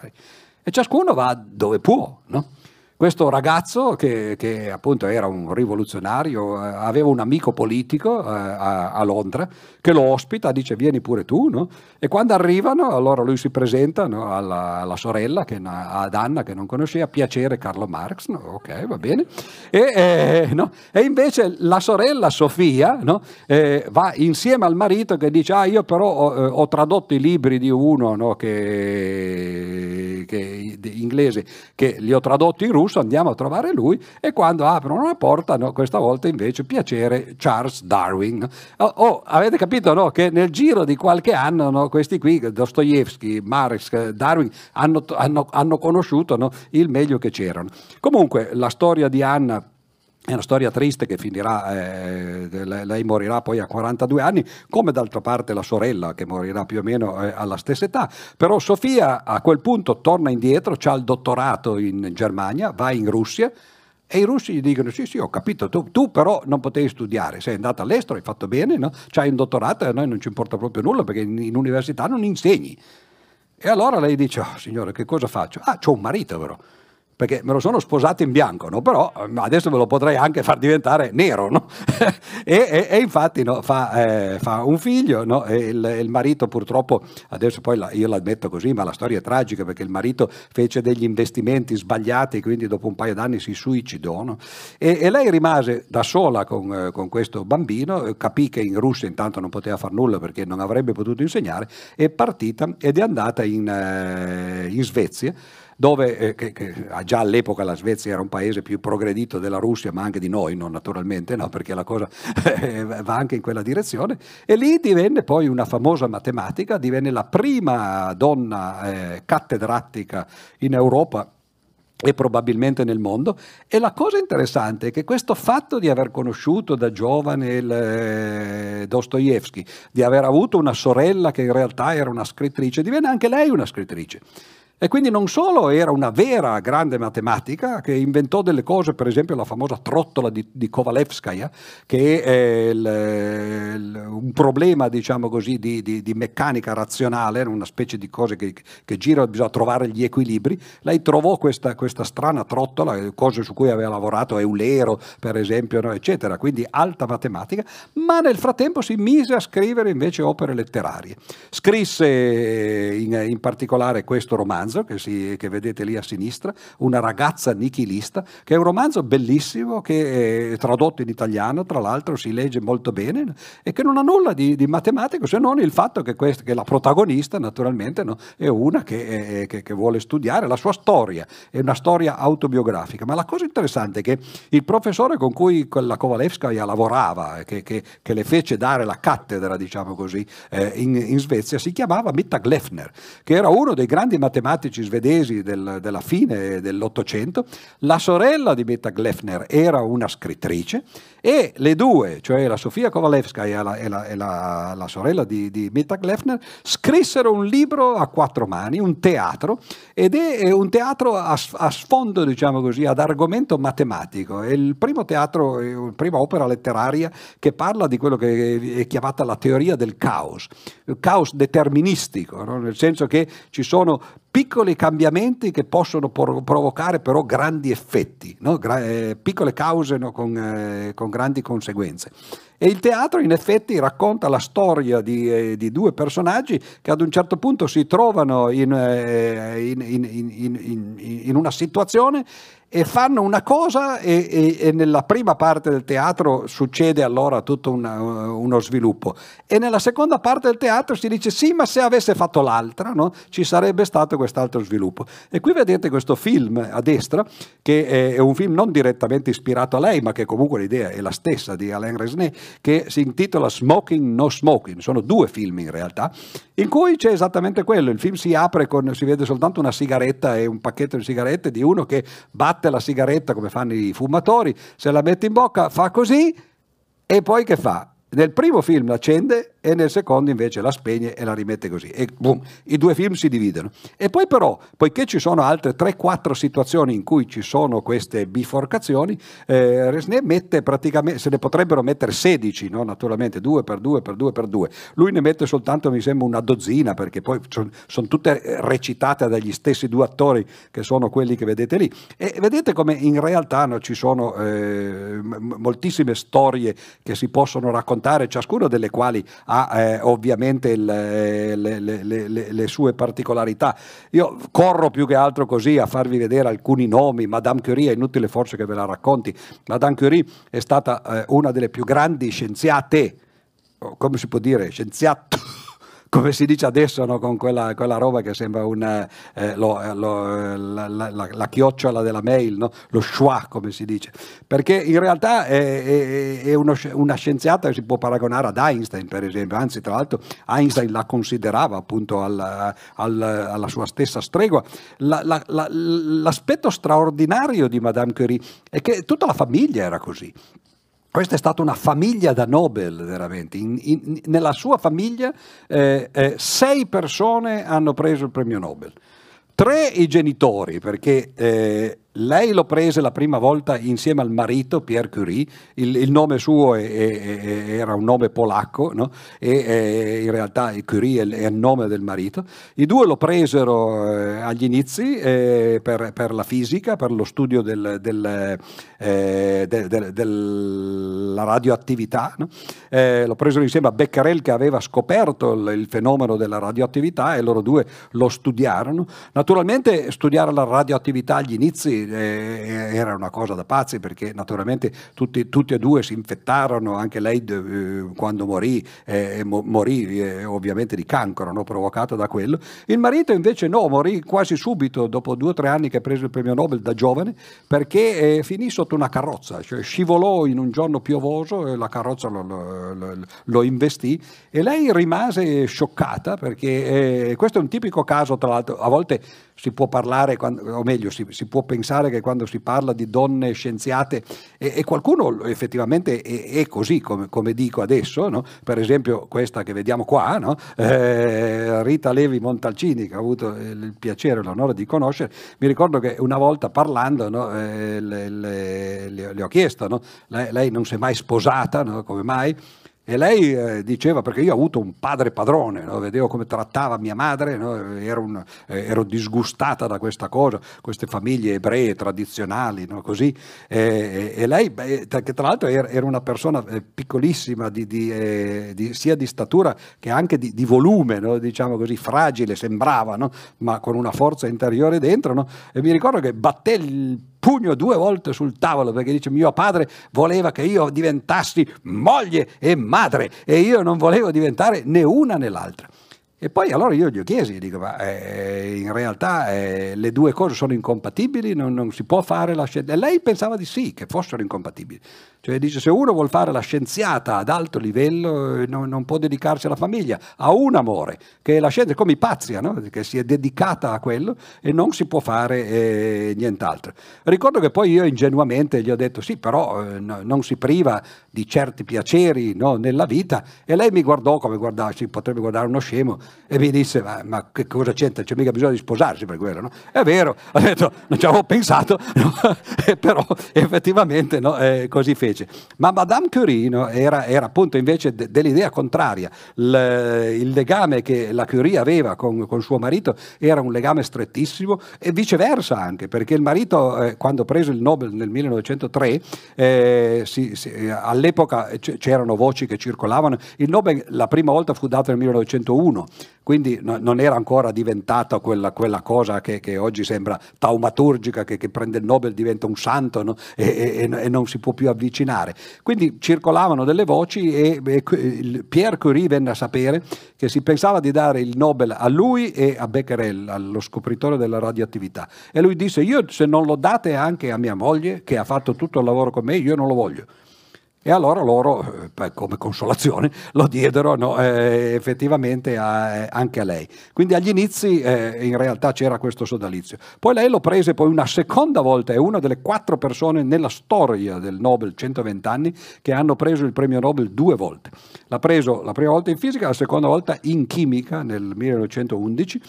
E ciascuno va dove può, no? Questo ragazzo, che, che, appunto era un rivoluzionario, eh, aveva un amico politico eh, a, a, Londra che lo ospita, dice vieni pure tu, no? e quando arrivano allora lui si presenta no, alla, alla, sorella, che, ad Anna che non conosceva, piacere Carlo Marx, no? ok va bene, e, eh, e, invece la sorella Sofia eh, va insieme al marito che dice ah io però ho, eh, ho tradotto i libri di uno che, che, inglese che li ho tradotti in russo, russo, andiamo a trovare lui e quando aprono la porta, no, questa volta invece piacere Charles Darwin. Oh, oh avete capito no, che nel giro di qualche anno no, questi qui, Dostoevsky, Marx, Darwin, hanno, hanno, hanno conosciuto il meglio che c'erano. Comunque la storia di Anna è una storia triste che finirà, eh, lei morirà poi a 42 anni, come d'altra parte la sorella che morirà più o meno eh, alla stessa età. Però Sofia a quel punto torna indietro, ha il dottorato in Germania, va in Russia e i russi gli dicono sì sì ho capito, tu, tu però non potevi studiare, sei andato all'estero, hai fatto bene, no? c'hai un dottorato e a noi non ci importa proprio nulla perché in, in università non insegni. E allora lei dice, oh, signore che cosa faccio? Ah, c'ho un marito però perché me lo sono sposato in bianco, no? però ehm, adesso me lo potrei anche far diventare nero. No? (laughs) e, e, e, infatti no, fa, eh, fa, un figlio il, il, marito purtroppo, adesso poi la, io l'ammetto così, ma la storia è tragica perché il marito fece degli investimenti sbagliati, quindi dopo un paio d'anni si suicidò. E, e, lei rimase da sola con, eh, con questo bambino, capì che in Russia intanto non poteva fare nulla perché non avrebbe potuto insegnare, è partita ed è andata in, eh, in Svezia dove eh, che, che, già all'epoca la Svezia era un paese più progredito della Russia, ma anche di noi, non naturalmente, no, perché la cosa (laughs) va anche in quella direzione, e lì divenne poi una famosa matematica, divenne la prima donna eh, cattedratica in Europa e probabilmente nel mondo. E la cosa interessante è che questo fatto di aver conosciuto da giovane il, eh, Dostoevsky, di aver avuto una sorella che in realtà era una scrittrice, divenne anche lei una scrittrice. E quindi non solo era una vera grande matematica che inventò delle cose, per esempio la famosa trottola di, di Kovalevskaya, che è il, il, un problema, diciamo così, di, di, di, meccanica razionale, una specie di cose che, che girano, bisogna trovare gli equilibri. Lei trovò questa, questa, strana trottola, cose su cui aveva lavorato Eulero, per esempio, no, eccetera, quindi alta matematica, ma nel frattempo si mise a scrivere invece opere letterarie. Scrisse in, in particolare questo romanzo, romanzo che, si, che, vedete lì a sinistra, Una ragazza nichilista, che è un romanzo bellissimo che è tradotto in italiano, tra l'altro si legge molto bene e che non ha nulla di, di matematico se non il fatto che, quest, che la protagonista naturalmente no, è una che, che, che, vuole studiare la sua storia, è una storia autobiografica, ma la cosa interessante è che il professore con cui la Kovalevskaya lavorava, che, le fece dare la cattedra, diciamo così, eh, in, in, Svezia, si chiamava Mittag Lefner, che era uno dei grandi matematici drammatici svedesi del, della fine dell'Ottocento, la sorella di Betta Gleffner era una scrittrice e le due, cioè la Sofia Kovalevskaya e la, e la, e la, la sorella di, di Betta Gleffner, scrissero un libro a quattro mani, un teatro, ed è un teatro a, a sfondo, diciamo così, ad argomento matematico. È il primo teatro, la prima opera letteraria che parla di quello che è chiamata la teoria del caos, il caos deterministico, no? nel senso che ci sono piccoli cambiamenti che possono provocare però grandi effetti, no? Gra- eh, piccole cause no? con, eh, con, grandi conseguenze. E il teatro in effetti racconta la storia di, eh, di due personaggi che ad un certo punto si trovano in, eh, in, in, in una situazione e fanno una cosa e, e, e, nella prima parte del teatro succede allora tutto una, uno sviluppo e nella seconda parte del teatro si dice sì ma se avesse fatto l'altra no? ci sarebbe stato quest'altro sviluppo e qui vedete questo film a destra che è un film non direttamente ispirato a lei ma che comunque l'idea è la stessa di Alain Resnais che si intitola Smoking No Smoking sono due film in realtà in cui c'è esattamente quello il film si apre con si vede soltanto una sigaretta e un pacchetto di sigarette di uno che batte la sigaretta come fanno i fumatori, se la mette in bocca fa così e poi che fa? Nel primo film l'accende e nel secondo invece la spegne e la rimette così. E boom, i due film si dividono. E poi però, poiché ci sono altre 3-4 situazioni in cui ci sono queste biforcazioni, eh, Resnais mette praticamente, se ne potrebbero mettere 16, no? naturalmente, 2 per 2 per 2 per 2. Lui ne mette soltanto, mi sembra, una dozzina, perché poi sono son tutte recitate dagli stessi due attori che sono quelli che vedete lì. E vedete come in realtà no, ci sono eh, moltissime storie che si possono raccontare, ciascuna delle quali ha eh, ovviamente il, eh, le, le, le, le, sue particolarità. Io corro più che altro così a farvi vedere alcuni nomi, Madame Curie, è inutile forse che ve la racconti, Madame Curie è stata eh, una delle più grandi scienziate, come si può dire, scienziato come si dice adesso, no? con quella, quella, roba che sembra una, eh, lo, eh, lo, la, la, la, la, chiocciola della mail, no? lo schwa come si dice, perché in realtà è, è, è uno, una scienziata che si può paragonare ad Einstein per esempio, anzi tra l'altro Einstein la considerava appunto al, al, alla sua stessa stregua. l'aspetto straordinario di Madame Curie è che tutta la famiglia era così. Questa è stata una famiglia da Nobel, veramente. In, in, nella sua famiglia eh, eh, sei persone hanno preso il premio Nobel. Tre i genitori, perché eh, lei lo prese la prima volta insieme al marito Pierre Curie, il, il nome suo è, è, è, era un nome polacco no? e in realtà Curie è, il nome del marito. I due lo presero eh, agli inizi eh, per, per, la fisica, per lo studio del, del, eh, del, della radioattività. No? Eh, lo presero insieme a Becquerel che aveva scoperto il, il fenomeno della radioattività e loro due lo studiarono. Naturalmente studiare la radioattività agli inizi eh, era una cosa da pazzi perché naturalmente tutti, tutti e due si infettarono, anche lei eh, quando morì, eh, morì eh, ovviamente di cancro no? provocato da quello. Il marito invece no, morì quasi subito dopo due o tre anni che ha preso il premio Nobel da giovane perché eh, finì sotto una carrozza, cioè scivolò in un giorno piovoso e la carrozza lo, lo, lo, investì e lei rimase scioccata perché eh, questo è un tipico caso, tra l'altro, a volte si può parlare, quando, o meglio, si, si, può pensare che quando si parla di donne scienziate, e, e qualcuno effettivamente è, è così, come, come, dico adesso, no? per esempio questa che vediamo qua, no? eh, Rita Levi Montalcini, che ho avuto il piacere e l'onore di conoscere, mi ricordo che una volta parlando no? eh, le, le, le, ho chiesto, lei, lei, non si è mai sposata, come mai? E lei eh, diceva, perché io ho avuto un padre padrone, no? vedevo come trattava mia madre, no? ero, un, eh, ero, disgustata da questa cosa, queste famiglie ebree tradizionali, no? così. E, e, lei, beh, che tra l'altro era, era una persona eh, piccolissima, di, di, eh, di, sia di statura che anche di, volume, diciamo così, fragile, sembrava, ma con una forza interiore dentro. E mi ricordo che batté il pugno due volte sul tavolo perché dice mio padre voleva che io diventassi moglie e madre e io non volevo diventare né una né l'altra. E poi allora io gli ho chiesi, dico, ma eh, in realtà eh, le due cose sono incompatibili, non, non, si può fare la scienza. E lei pensava di sì, che fossero incompatibili. Cioè dice, se uno vuole fare la scienziata ad alto livello, eh, non, non, può dedicarsi alla famiglia, ha un amore, che è la scienza, come Ipazia, no? che si è dedicata a quello e non si può fare eh, nient'altro. Ricordo che poi io ingenuamente gli ho detto, sì, però eh, no, non si priva di certi piaceri no, nella vita. E lei mi guardò come guardava, si potrebbe guardare uno scemo, e mi disse, ma, ma che cosa c'entra? C'è mica bisogno di sposarsi per quello, no? È vero, (laughs) ho detto, non ci avevo pensato, no? (laughs) però effettivamente no, eh, così fece. Ma Madame Curie era, era, appunto invece de, dell'idea contraria. Il, il, legame che la Curie aveva con, con, suo marito era un legame strettissimo e viceversa anche, perché il marito, eh, quando prese il Nobel nel 1903, eh, si, si, all'epoca c'erano voci che circolavano, il Nobel la prima volta fu dato nel 1901 quindi no, non era ancora diventata quella, quella cosa che, che, oggi sembra taumaturgica, che, che, prende il Nobel diventa un santo no? e, e, e, non si può più avvicinare. Quindi circolavano delle voci e, e Pierre Curie venne a sapere che si pensava di dare il Nobel a lui e a Becquerel, allo scopritore della radioattività. E lui disse, io se non lo date anche a mia moglie, che ha fatto tutto il lavoro con me, io non lo voglio. E allora loro, eh, come consolazione, (laughs) lo diedero no, eh, effettivamente a, eh, anche a lei. Quindi agli inizi eh, in realtà c'era questo sodalizio. Poi lei lo prese poi una seconda volta, è una delle quattro persone nella storia del Nobel 120 anni che hanno preso il premio Nobel due volte. L'ha preso la prima volta in fisica, la seconda volta in chimica nel 1911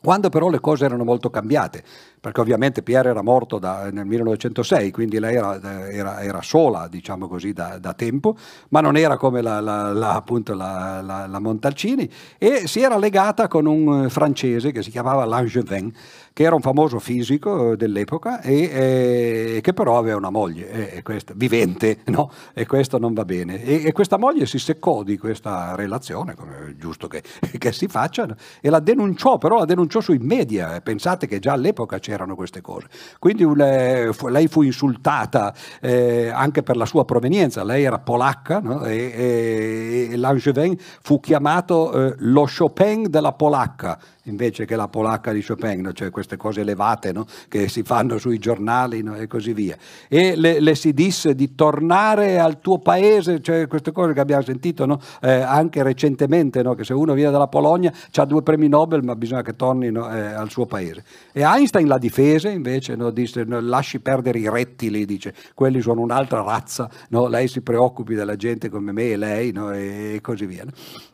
quando però le cose erano molto cambiate, perché ovviamente Pierre era morto da, nel 1906, quindi lei era, era, era sola, diciamo così, da, da, tempo, ma non era come la, la, la, appunto la, Montalcini, e si era legata con un francese che si chiamava Langevin, che era un famoso fisico dell'epoca e, e che però aveva una moglie, e, questa, vivente, (laughs) no? e questo non va bene. E, e, questa moglie si seccò di questa relazione, come è giusto che, (laughs) che si faccia, e la denunciò, però la denunciò sui media, pensate che già all'epoca c'erano queste cose. Quindi lei fu insultata eh, anche per la sua provenienza, lei era polacca no? e, e, Langevin fu chiamato eh, lo Chopin della polacca invece che la polacca di Chopin, no? cioè queste cose elevate no? che si fanno sui giornali no? e così via. E le, le, si disse di tornare al tuo paese, cioè queste cose che abbiamo sentito eh, anche recentemente, che se uno viene dalla Polonia ha due premi Nobel ma bisogna che torni eh, al suo paese. E Einstein la difese invece, disse lasci perdere i rettili, dice quelli sono un'altra razza, lei si preoccupi della gente come me e lei e così via.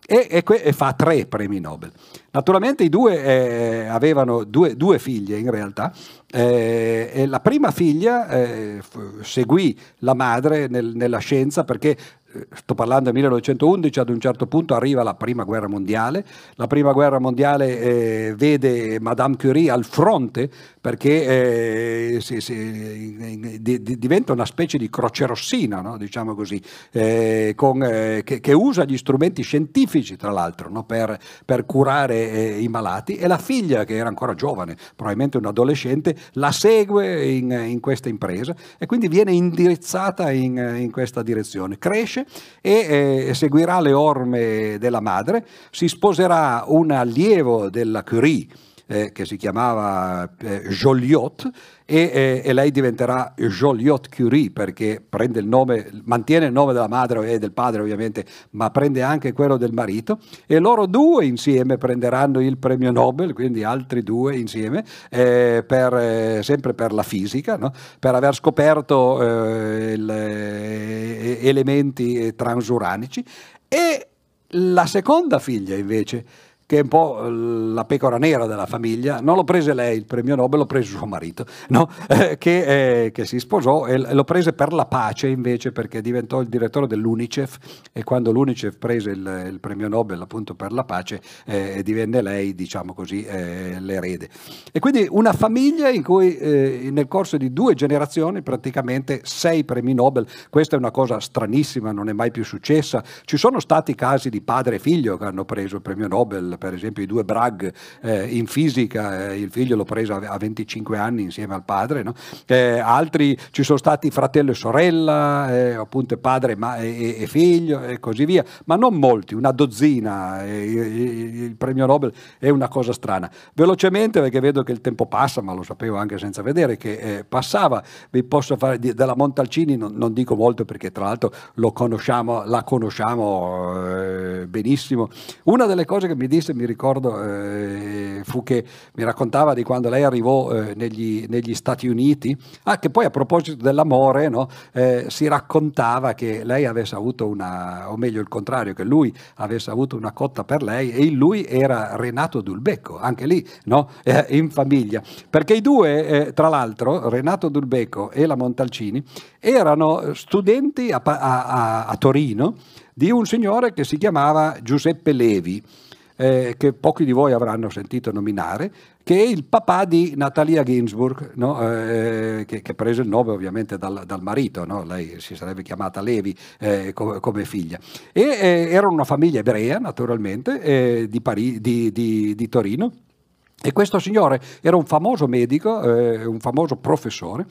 E, e, e fa tre premi Nobel. Naturalmente i due eh, avevano due, due, figlie in realtà. Eh, la prima figlia eh, seguì la madre nel, nella scienza perché sto parlando del 1911, ad un certo punto arriva la prima guerra mondiale, la prima guerra mondiale eh, vede Madame Curie al fronte perché eh, si, si, di, di, diventa una specie di crocerossina, no? diciamo così, eh, con, eh, che, che, usa gli strumenti scientifici tra l'altro no? per, per, curare eh, i malati e la figlia che era ancora giovane, probabilmente un adolescente, la segue in, in questa impresa e quindi viene indirizzata in, in questa direzione. Cresce e eh, seguirà le orme della madre, si sposerà un allievo della Curie eh, che si chiamava eh, Joliot e, eh, e, lei diventerà Joliot Curie perché prende il nome, mantiene il nome della madre e del padre ovviamente, ma prende anche quello del marito e loro due insieme prenderanno il premio Nobel, quindi altri due insieme, eh, per, eh, sempre per la fisica, no? per aver scoperto eh, il, elementi transuranici e la seconda figlia invece che è un po' la pecora nera della famiglia, non lo prese lei il premio Nobel, lo prese suo marito, no? eh, che, eh, che, si sposò e lo prese per la pace invece perché diventò il direttore dell'Unicef e quando l'Unicef prese il, il premio Nobel appunto per la pace eh, divenne lei, diciamo così, eh, l'erede. E quindi una famiglia in cui eh, nel corso di due generazioni praticamente sei premi Nobel, questa è una cosa stranissima, non è mai più successa, ci sono stati casi di padre e figlio che hanno preso il premio Nobel, Per esempio i due Bragg eh, in fisica, eh, il figlio l'ho preso a 25 anni insieme al padre, no? Eh, altri ci sono stati fratello e sorella, eh, appunto padre ma, e, e, figlio e così via, ma non molti, una dozzina, il premio Nobel è una cosa strana. Velocemente perché vedo che il tempo passa, ma lo sapevo anche senza vedere che eh, passava, vi posso fare della Montalcini, non, non, dico molto perché tra l'altro conosciamo, la conosciamo eh, benissimo. Una delle cose che mi disse, mi ricordo, eh, fu che mi raccontava di quando lei arrivò eh, negli, negli, Stati Uniti, ah, che poi a proposito dell'amore no, eh, si raccontava che lei avesse avuto una, o meglio il contrario, che lui avesse avuto una cotta per lei e in lui era Renato Dulbecco, anche lì no, (laughs) eh, in famiglia, perché i due, eh, tra l'altro, Renato Dulbecco e la Montalcini, erano studenti a, a, a Torino di un signore che si chiamava Giuseppe Levi, eh, che pochi di voi avranno sentito nominare, che è il papà di Natalia Ginsburg, no? eh, che, che, prese il nome ovviamente dal, dal marito, no? lei si sarebbe chiamata Levi eh, come, come, figlia. E eh, era una famiglia ebrea, naturalmente, eh, di, Pari- di, di, di Torino. E questo signore era un famoso medico, eh, un famoso professore,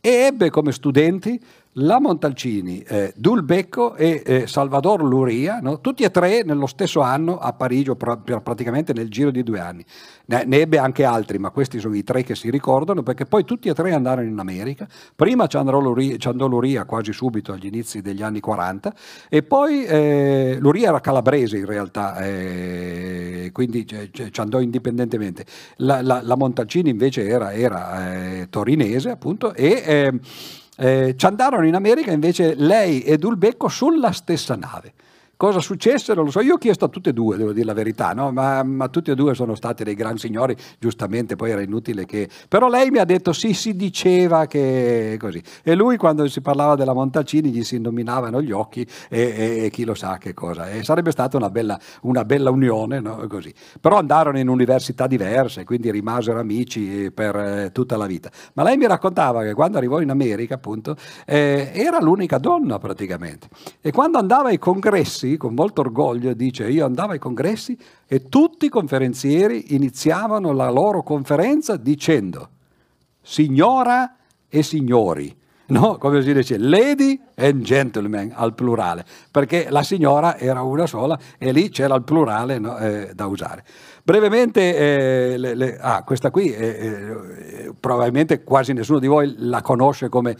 e ebbe come studenti la Montalcini, eh, Dulbecco e eh, Salvador Luria, no? tutti e tre nello stesso anno a Parigi, pra- praticamente nel giro di due anni. Ne, ne, ebbe anche altri, ma questi sono i tre che si ricordano, perché poi tutti e tre andarono in America. Prima ci andò Luria, Luria quasi subito agli inizi degli anni 40, e poi eh, Luria era calabrese in realtà, eh, quindi ci andò indipendentemente. La, la, la Montalcini invece era, era eh, torinese, appunto, e ehm, eh, ci andarono in America invece lei e Dulbecco sulla stessa nave. Cosa successe? Non lo so, io ho chiesto a tutte e due, devo dire la verità, no? ma, ma tutti e due sono stati dei gran signori, giustamente poi era inutile che... Però lei mi ha detto sì, si diceva che così. E lui quando si parlava della Montalcini gli si illuminavano gli occhi e, e, e chi lo sa che cosa. E sarebbe stata una bella, una bella unione, no? così. Però andarono in università diverse, quindi rimasero amici per eh, tutta la vita. Ma lei mi raccontava che quando arrivò in America, appunto, eh, era l'unica donna praticamente. E quando andava ai congressi, con molto orgoglio, dice io andavo ai congressi e tutti i conferenzieri iniziavano la loro conferenza dicendo signora e signori. No, come si dice, lady and gentleman al plurale, perché la signora era una sola e lì c'era il plurale no, eh, da usare. Brevemente, eh, le, le, ah, questa qui eh, eh, probabilmente quasi nessuno di voi la conosce come,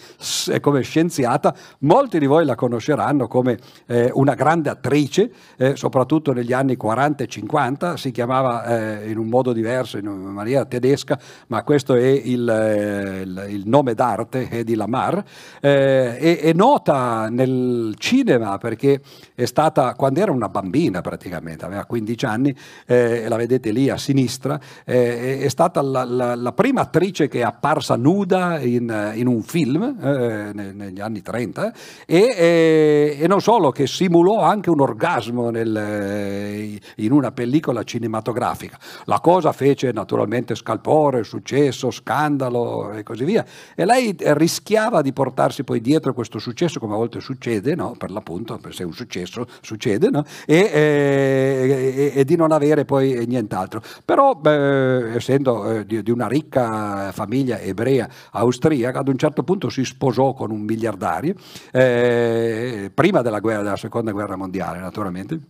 come, scienziata, molti di voi la conosceranno come eh, una grande attrice, eh, soprattutto negli anni 40 e 50, si chiamava eh, in un modo diverso, in una maniera tedesca, ma questo è il, il, il nome d'arte, Hedy Lamar, è, è nota nel cinema perché è stata, quando era una bambina praticamente, aveva 15 anni, la vedete vedete lì a sinistra, eh, è stata la, la, la, prima attrice che è apparsa nuda in, in un film eh, negli anni 30 e, e, non solo, che simulò anche un orgasmo nel, eh, in una pellicola cinematografica. La cosa fece naturalmente scalpore, successo, scandalo e così via. E lei rischiava di portarsi poi dietro questo successo, come a volte succede, no? per l'appunto, se è un successo succede, no? e, e, e, di non avere poi niente nient'altro. Però, beh, essendo eh, di, di, una ricca famiglia ebrea austriaca, ad un certo punto si sposò con un miliardario, eh, prima della, guerra, della seconda guerra mondiale naturalmente.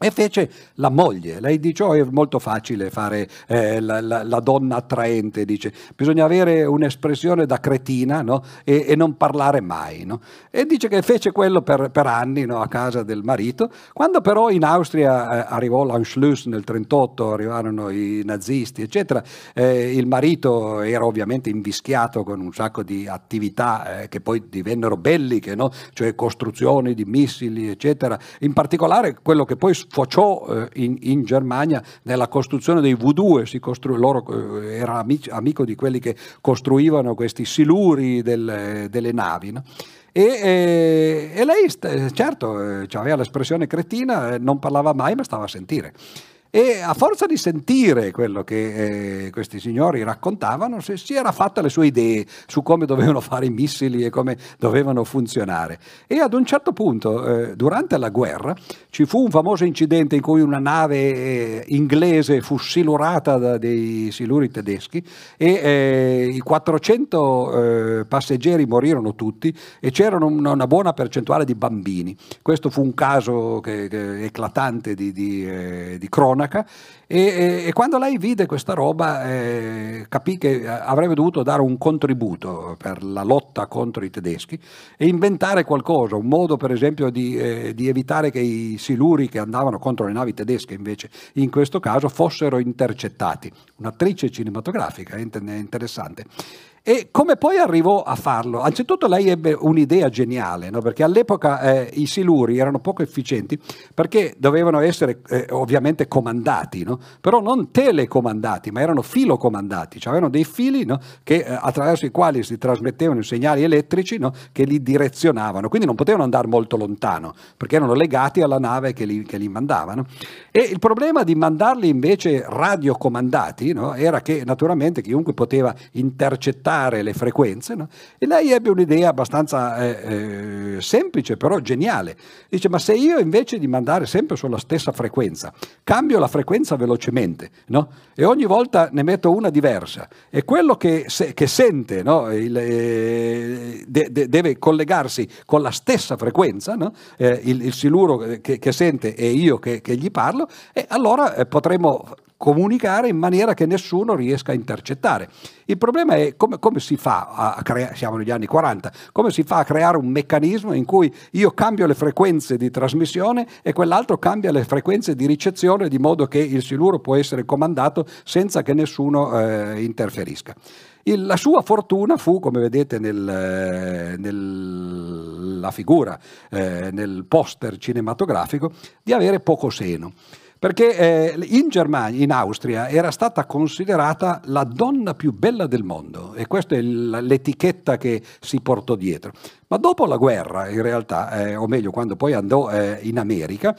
E fece la moglie, lei dice oh, è molto facile fare eh, la, la, la, donna attraente, dice bisogna avere un'espressione da cretina no? e, e, non parlare mai. No? E dice che fece quello per, per anni no? a casa del marito, quando però in Austria eh, arrivò l'Anschluss nel 1938, arrivarono i nazisti eccetera, eh, il marito era ovviamente invischiato con un sacco di attività eh, che poi divennero belliche, cioè costruzioni di missili eccetera, in particolare quello che poi sfociò eh, in, in, Germania nella costruzione dei V2, si costru- loro eh, era amici, amico di quelli che costruivano questi siluri del, delle navi. No? E, e, e, lei, certo, eh, aveva l'espressione cretina, non parlava mai, ma stava a sentire. E a forza di sentire quello che eh, questi signori raccontavano, si, si, era fatta le sue idee su come dovevano fare i missili e come dovevano funzionare. E ad un certo punto, eh, durante la guerra, ci fu un famoso incidente in cui una nave eh, inglese fu silurata da dei siluri tedeschi e eh, i 400 eh, passeggeri morirono tutti e c'era una, una, buona percentuale di bambini. Questo fu un caso che, che, eclatante di, di, eh, di cronaca cronaca e, e, quando lei vide questa roba eh, capì che avrebbe dovuto dare un contributo per la lotta contro i tedeschi e inventare qualcosa, un modo per esempio di, eh, di evitare che i siluri che andavano contro le navi tedesche invece in questo caso fossero intercettati. Un'attrice cinematografica, interessante. E come poi arrivò a farlo? Anzitutto lei ebbe un'idea geniale, no? perché all'epoca eh, i siluri erano poco efficienti perché dovevano essere eh, ovviamente comandati, no? però non telecomandati, ma erano filocomandati, cioè avevano dei fili no? che, eh, attraverso i quali si trasmettevano i segnali elettrici che li direzionavano, quindi non potevano andare molto lontano perché erano legati alla nave che li, che li mandavano. E il problema di mandarli invece radiocomandati era che naturalmente chiunque poteva intercettare modulare le frequenze, no? e lei ebbe un'idea abbastanza eh, eh, semplice, però geniale. Dice, ma se io invece di mandare sempre sulla stessa frequenza, cambio la frequenza velocemente, no? e ogni volta ne metto una diversa, e quello che, se, che sente no? il, eh, de, de, deve collegarsi con la stessa frequenza, eh, il, il, siluro che, che, sente e io che, che gli parlo, e allora eh, potremo comunicare in maniera che nessuno riesca a intercettare. Il problema è come, come si fa a creare, siamo negli anni 40, come si fa a creare un meccanismo in cui io cambio le frequenze di trasmissione e quell'altro cambia le frequenze di ricezione di modo che il siluro può essere comandato senza che nessuno eh, interferisca. Il, la sua fortuna fu, come vedete nella nel, figura, eh, nel poster cinematografico, di avere poco seno perché eh, in Germania, in Austria, era stata considerata la donna più bella del mondo e questa è l'etichetta che si portò dietro. Ma dopo la guerra, in realtà, eh, o meglio, quando poi andò eh, in America,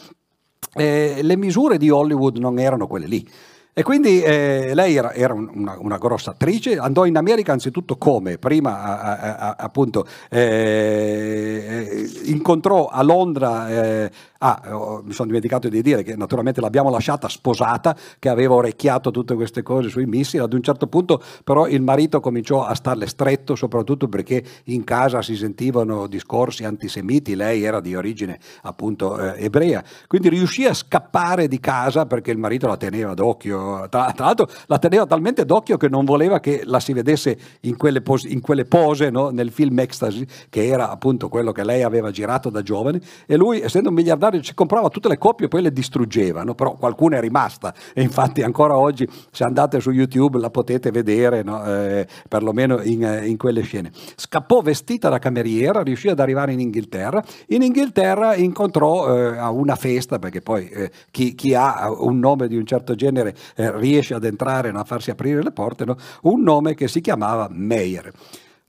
eh, le misure di Hollywood non erano quelle lì. E quindi eh, lei era, era una, una, grossa attrice, andò in America anzitutto come? Prima a, a, a, appunto eh, incontrò a Londra eh, Ah, oh, mi sono dimenticato di dire che naturalmente l'abbiamo lasciata sposata, che aveva orecchiato tutte queste cose sui missili. Ad un certo punto però il marito cominciò a starle stretto, soprattutto perché in casa si sentivano discorsi antisemiti, lei era di origine appunto eh, ebrea. Quindi riuscì a scappare di casa perché il marito la teneva d'occhio. Tra, tra l'altro la teneva talmente d'occhio che non voleva che la si vedesse in quelle pose, in quelle pose no? nel film Ecstasy, che era appunto quello che lei aveva girato da giovane. E lui, essendo un miliardario, miliardario ci comprava tutte le coppie e poi le distruggeva, no? però qualcuna è rimasta e infatti ancora oggi se andate su YouTube la potete vedere, no? eh, perlomeno in, eh, in, quelle scene. Scappò vestita da cameriera, riuscì ad arrivare in Inghilterra, in Inghilterra incontrò eh, a una festa, perché poi eh, chi, chi, ha un nome di un certo genere eh, riesce ad entrare, no? a farsi aprire le porte, un nome che si chiamava Meyer.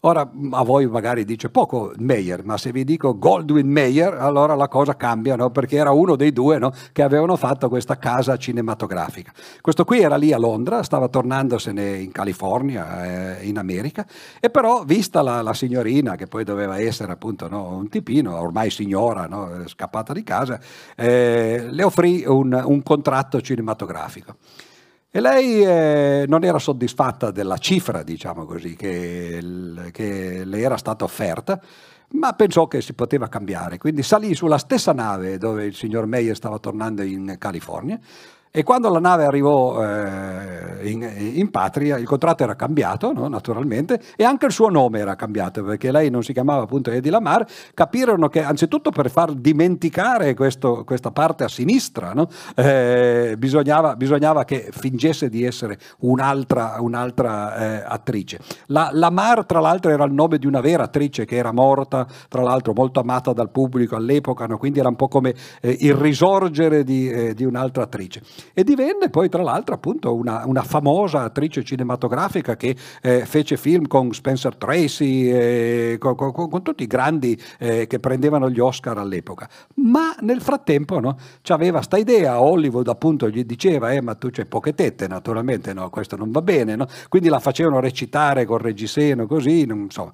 Ora a voi magari dice poco Meyer, ma se vi dico Goldwyn Mayer, allora la cosa cambia, no? perché era uno dei due no? che avevano fatto questa casa cinematografica. Questo qui era lì a Londra, stava tornandosene in California, eh, in America, e però vista la, la, signorina, che poi doveva essere appunto no? un tipino, ormai signora, scappata di casa, eh, le offrì un, un contratto cinematografico. E lei eh, non era soddisfatta della cifra, diciamo così, che, che, le era stata offerta, ma pensò che si poteva cambiare. Quindi salì sulla stessa nave dove il signor Meyer stava tornando in California, e quando la nave arrivò eh, in, in, patria, il contratto era cambiato, no? naturalmente, e anche il suo nome era cambiato, perché lei non si chiamava appunto Edi Lamar. Capirono che, anzitutto per far dimenticare questo, questa parte a sinistra, no? eh, bisognava, bisognava, che fingesse di essere un'altra, un'altra eh, attrice. La, Lamar, tra l'altro, era il nome di una vera attrice che era morta, tra l'altro molto amata dal pubblico all'epoca, no? quindi era un po' come eh, il risorgere di, eh, di un'altra attrice. E divenne poi tra l'altro appunto una, una famosa attrice cinematografica che eh, fece film con Spencer Tracy, eh, con, con, con, tutti i grandi eh, che prendevano gli Oscar all'epoca. Ma nel frattempo no, aveva sta idea, Hollywood appunto gli diceva, eh, ma tu c'hai poche tette, naturalmente no, questo non va bene, no? quindi la facevano recitare col reggiseno così, non, insomma.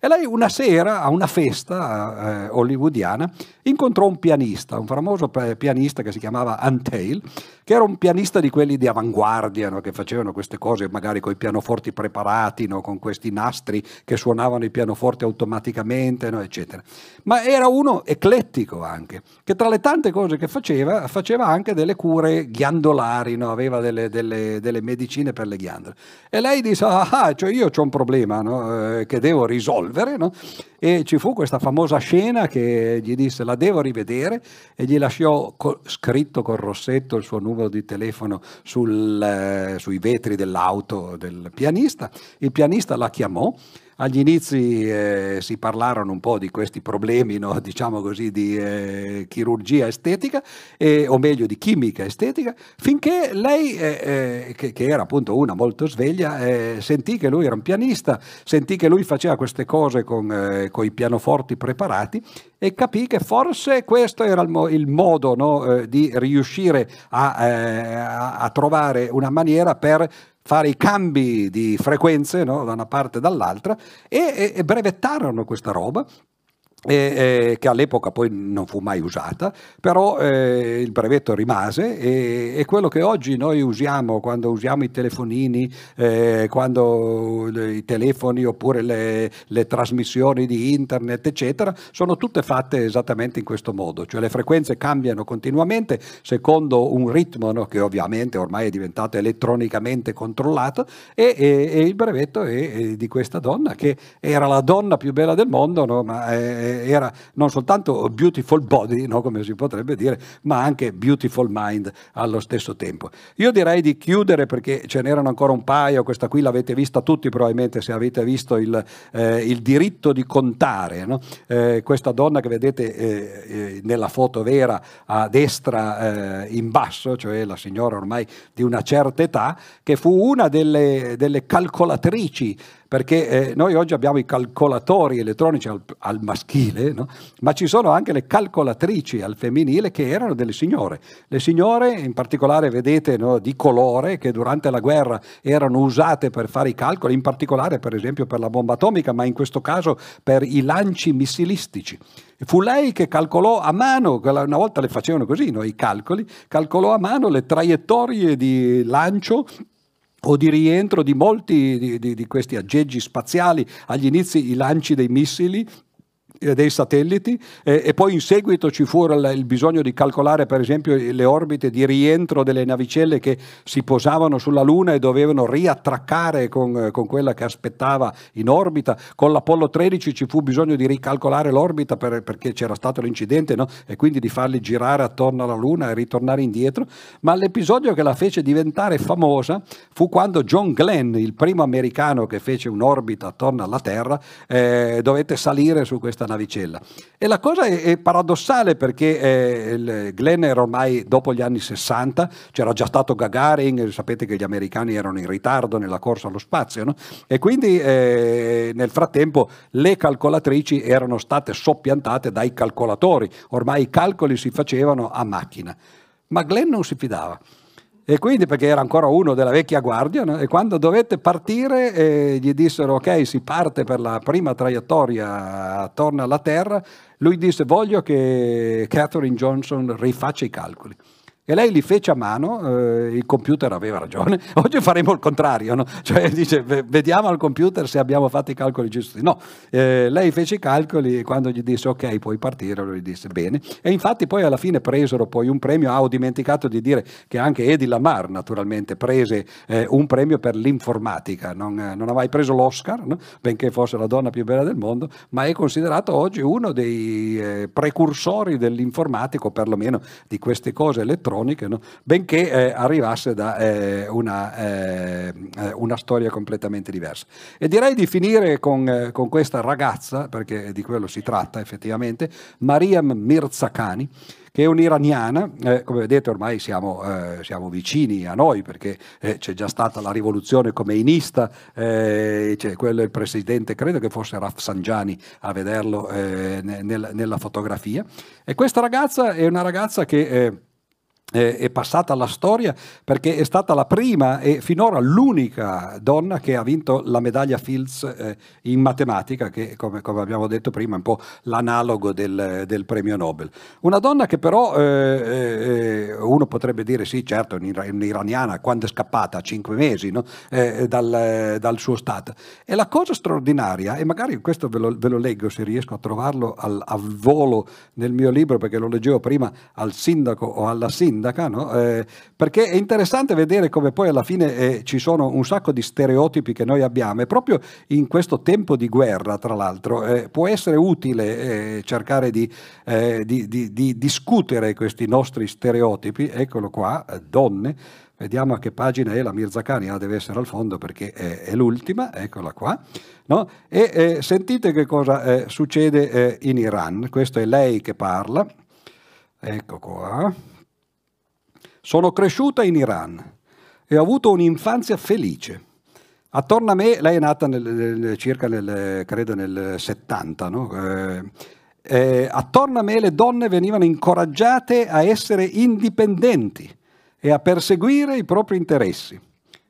E lei una sera a una festa eh, hollywoodiana incontrò un pianista, un famoso pianista che si chiamava Antail, che era un pianista di quelli di avanguardia, no? che facevano queste cose magari con i pianoforti preparati, no? con questi nastri che suonavano i pianoforti automaticamente, no? eccetera. Ma era uno eclettico anche, che tra le tante cose che faceva, faceva anche delle cure ghiandolari, aveva delle, delle, delle, medicine per le ghiandole. E lei disse, ah, cioè io ho un problema eh, che devo risolvere risolvere, no? e ci fu questa famosa scena che gli disse la devo rivedere e gli lasciò co- scritto col rossetto il suo numero di telefono sul, eh, sui vetri dell'auto del pianista, il pianista la chiamò agli inizi eh, si parlarono un po' di questi problemi, no? (laughs) diciamo così, di eh, chirurgia estetica, eh, o meglio di chimica estetica, finché lei, eh, eh, che, che, era appunto una molto sveglia, eh, sentì che lui era un pianista, sentì che lui faceva queste cose con, con i pianoforti preparati e capì che forse questo era il, mo- il modo no? di riuscire a, a, a trovare una maniera per fare i cambi di frequenze no? da una parte e dall'altra e, e, e brevettarono questa roba eh, che all'epoca poi non fu mai usata, però eh, il brevetto rimase e, e, quello che oggi noi usiamo quando usiamo i telefonini, eh, quando i telefoni oppure le, le, trasmissioni di internet, eccetera, sono tutte fatte esattamente in questo modo, cioè le frequenze cambiano continuamente secondo un ritmo no, che ovviamente ormai è diventato elettronicamente controllato e, e, e il brevetto è, è, di questa donna che era la donna più bella del mondo, no, ma era non soltanto beautiful body, no, come si potrebbe dire, ma anche beautiful mind allo stesso tempo. Io direi di chiudere perché ce n'erano ancora un paio, questa qui l'avete vista tutti probabilmente se avete visto il, eh, il diritto di contare, no? eh, questa donna che vedete eh, eh nella foto vera a destra eh, in basso, cioè la signora ormai di una certa età, che fu una delle, delle calcolatrici perché eh, noi oggi abbiamo i calcolatori elettronici al, al maschile, no? ma ci sono anche le calcolatrici al femminile che erano delle signore. Le signore, in particolare, vedete, no, di colore, che durante la guerra erano usate per fare i calcoli, in particolare per esempio per la bomba atomica, ma in questo caso per i lanci missilistici. Fu lei che calcolò a mano, una volta le facevano così no, i calcoli, calcolò a mano le traiettorie di lancio o di rientro di molti di, di, di, questi aggeggi spaziali agli inizi i lanci dei missili dei satelliti eh, e poi in seguito ci fu il, il, bisogno di calcolare per esempio le orbite di rientro delle navicelle che si posavano sulla Luna e dovevano riattraccare con, eh, con quella che aspettava in orbita. Con l'Apollo 13 ci fu bisogno di ricalcolare l'orbita per, perché c'era stato l'incidente no? e quindi di farli girare attorno alla Luna e ritornare indietro. Ma l'episodio che la fece diventare famosa fu quando John Glenn, il primo americano che fece un'orbita attorno alla Terra, eh, dovette salire su questa navicella. E la cosa è, è paradossale perché eh, Glenn era ormai dopo gli anni 60, c'era già stato Gagarin, sapete che gli americani erano in ritardo nella corsa allo spazio, no? e quindi eh, nel frattempo le calcolatrici erano state soppiantate dai calcolatori, ormai i calcoli si facevano a macchina. Ma Glenn non si fidava. E quindi perché era ancora uno della vecchia guardia, no? e quando dovette partire eh, gli dissero ok, si parte per la prima traiettoria attorno alla Terra, lui disse voglio che Catherine Johnson rifaccia i calcoli. E lei li fece a mano, eh, il computer aveva ragione, (laughs) oggi faremo il contrario, no? cioè dice vediamo al computer se abbiamo fatto i calcoli giusti. No, eh, lei fece i calcoli e quando gli disse ok puoi partire, lui disse bene. E infatti poi alla fine presero poi un premio, ah, ho dimenticato di dire che anche Eddie Lamar naturalmente prese eh, un premio per l'informatica, non, eh, non ha mai preso l'Oscar, no? benché fosse la donna più bella del mondo, ma è considerato oggi uno dei eh, precursori dell'informatico, perlomeno di queste cose elettroniche croniche, no? benché eh, arrivasse da eh, una, eh, eh, una, storia completamente diversa. E direi di finire con, eh, con, questa ragazza, perché di quello si tratta effettivamente, Mariam Mirzakhani, che è un'iraniana, eh, come vedete ormai siamo, eh, siamo, vicini a noi perché eh, c'è già stata la rivoluzione comeinista, eh, c'è quello il presidente, credo che fosse Rafsanjani a vederlo eh, nel, nella fotografia. E questa ragazza è una ragazza che è passata alla storia perché è stata la prima e finora l'unica donna che ha vinto la medaglia Fields eh, in matematica, che come, come, abbiamo detto prima è un po' l'analogo del, del premio Nobel. Una donna che però eh, eh, uno potrebbe dire sì, certo, è un'iraniana, quando è scappata? A cinque mesi no? Eh, dal, dal, suo Stato. E la cosa straordinaria, e magari questo ve lo, ve lo leggo se riesco a trovarlo al, al volo nel mio libro, perché lo leggevo prima al sindaco o alla sindaca, sindaca, no? eh, perché è interessante vedere come poi alla fine eh, ci sono un sacco di stereotipi che noi abbiamo e proprio in questo tempo di guerra, tra l'altro, eh, può essere utile eh, cercare di, eh, di, di, di, discutere questi nostri stereotipi, eccolo qua, donne, Vediamo a che pagina è la Mirzacani, ah, deve essere al fondo perché è, è l'ultima, eccola qua. No? E eh, sentite che cosa eh, succede eh, in Iran. Questo è lei che parla. Ecco qua. Sono cresciuta in Iran e ho avuto un'infanzia felice. Attorno a me, lei è nata nel, nel, circa nel, credo nel 70, no? eh, eh, attorno a me le donne venivano incoraggiate a essere indipendenti e a perseguire i propri interessi.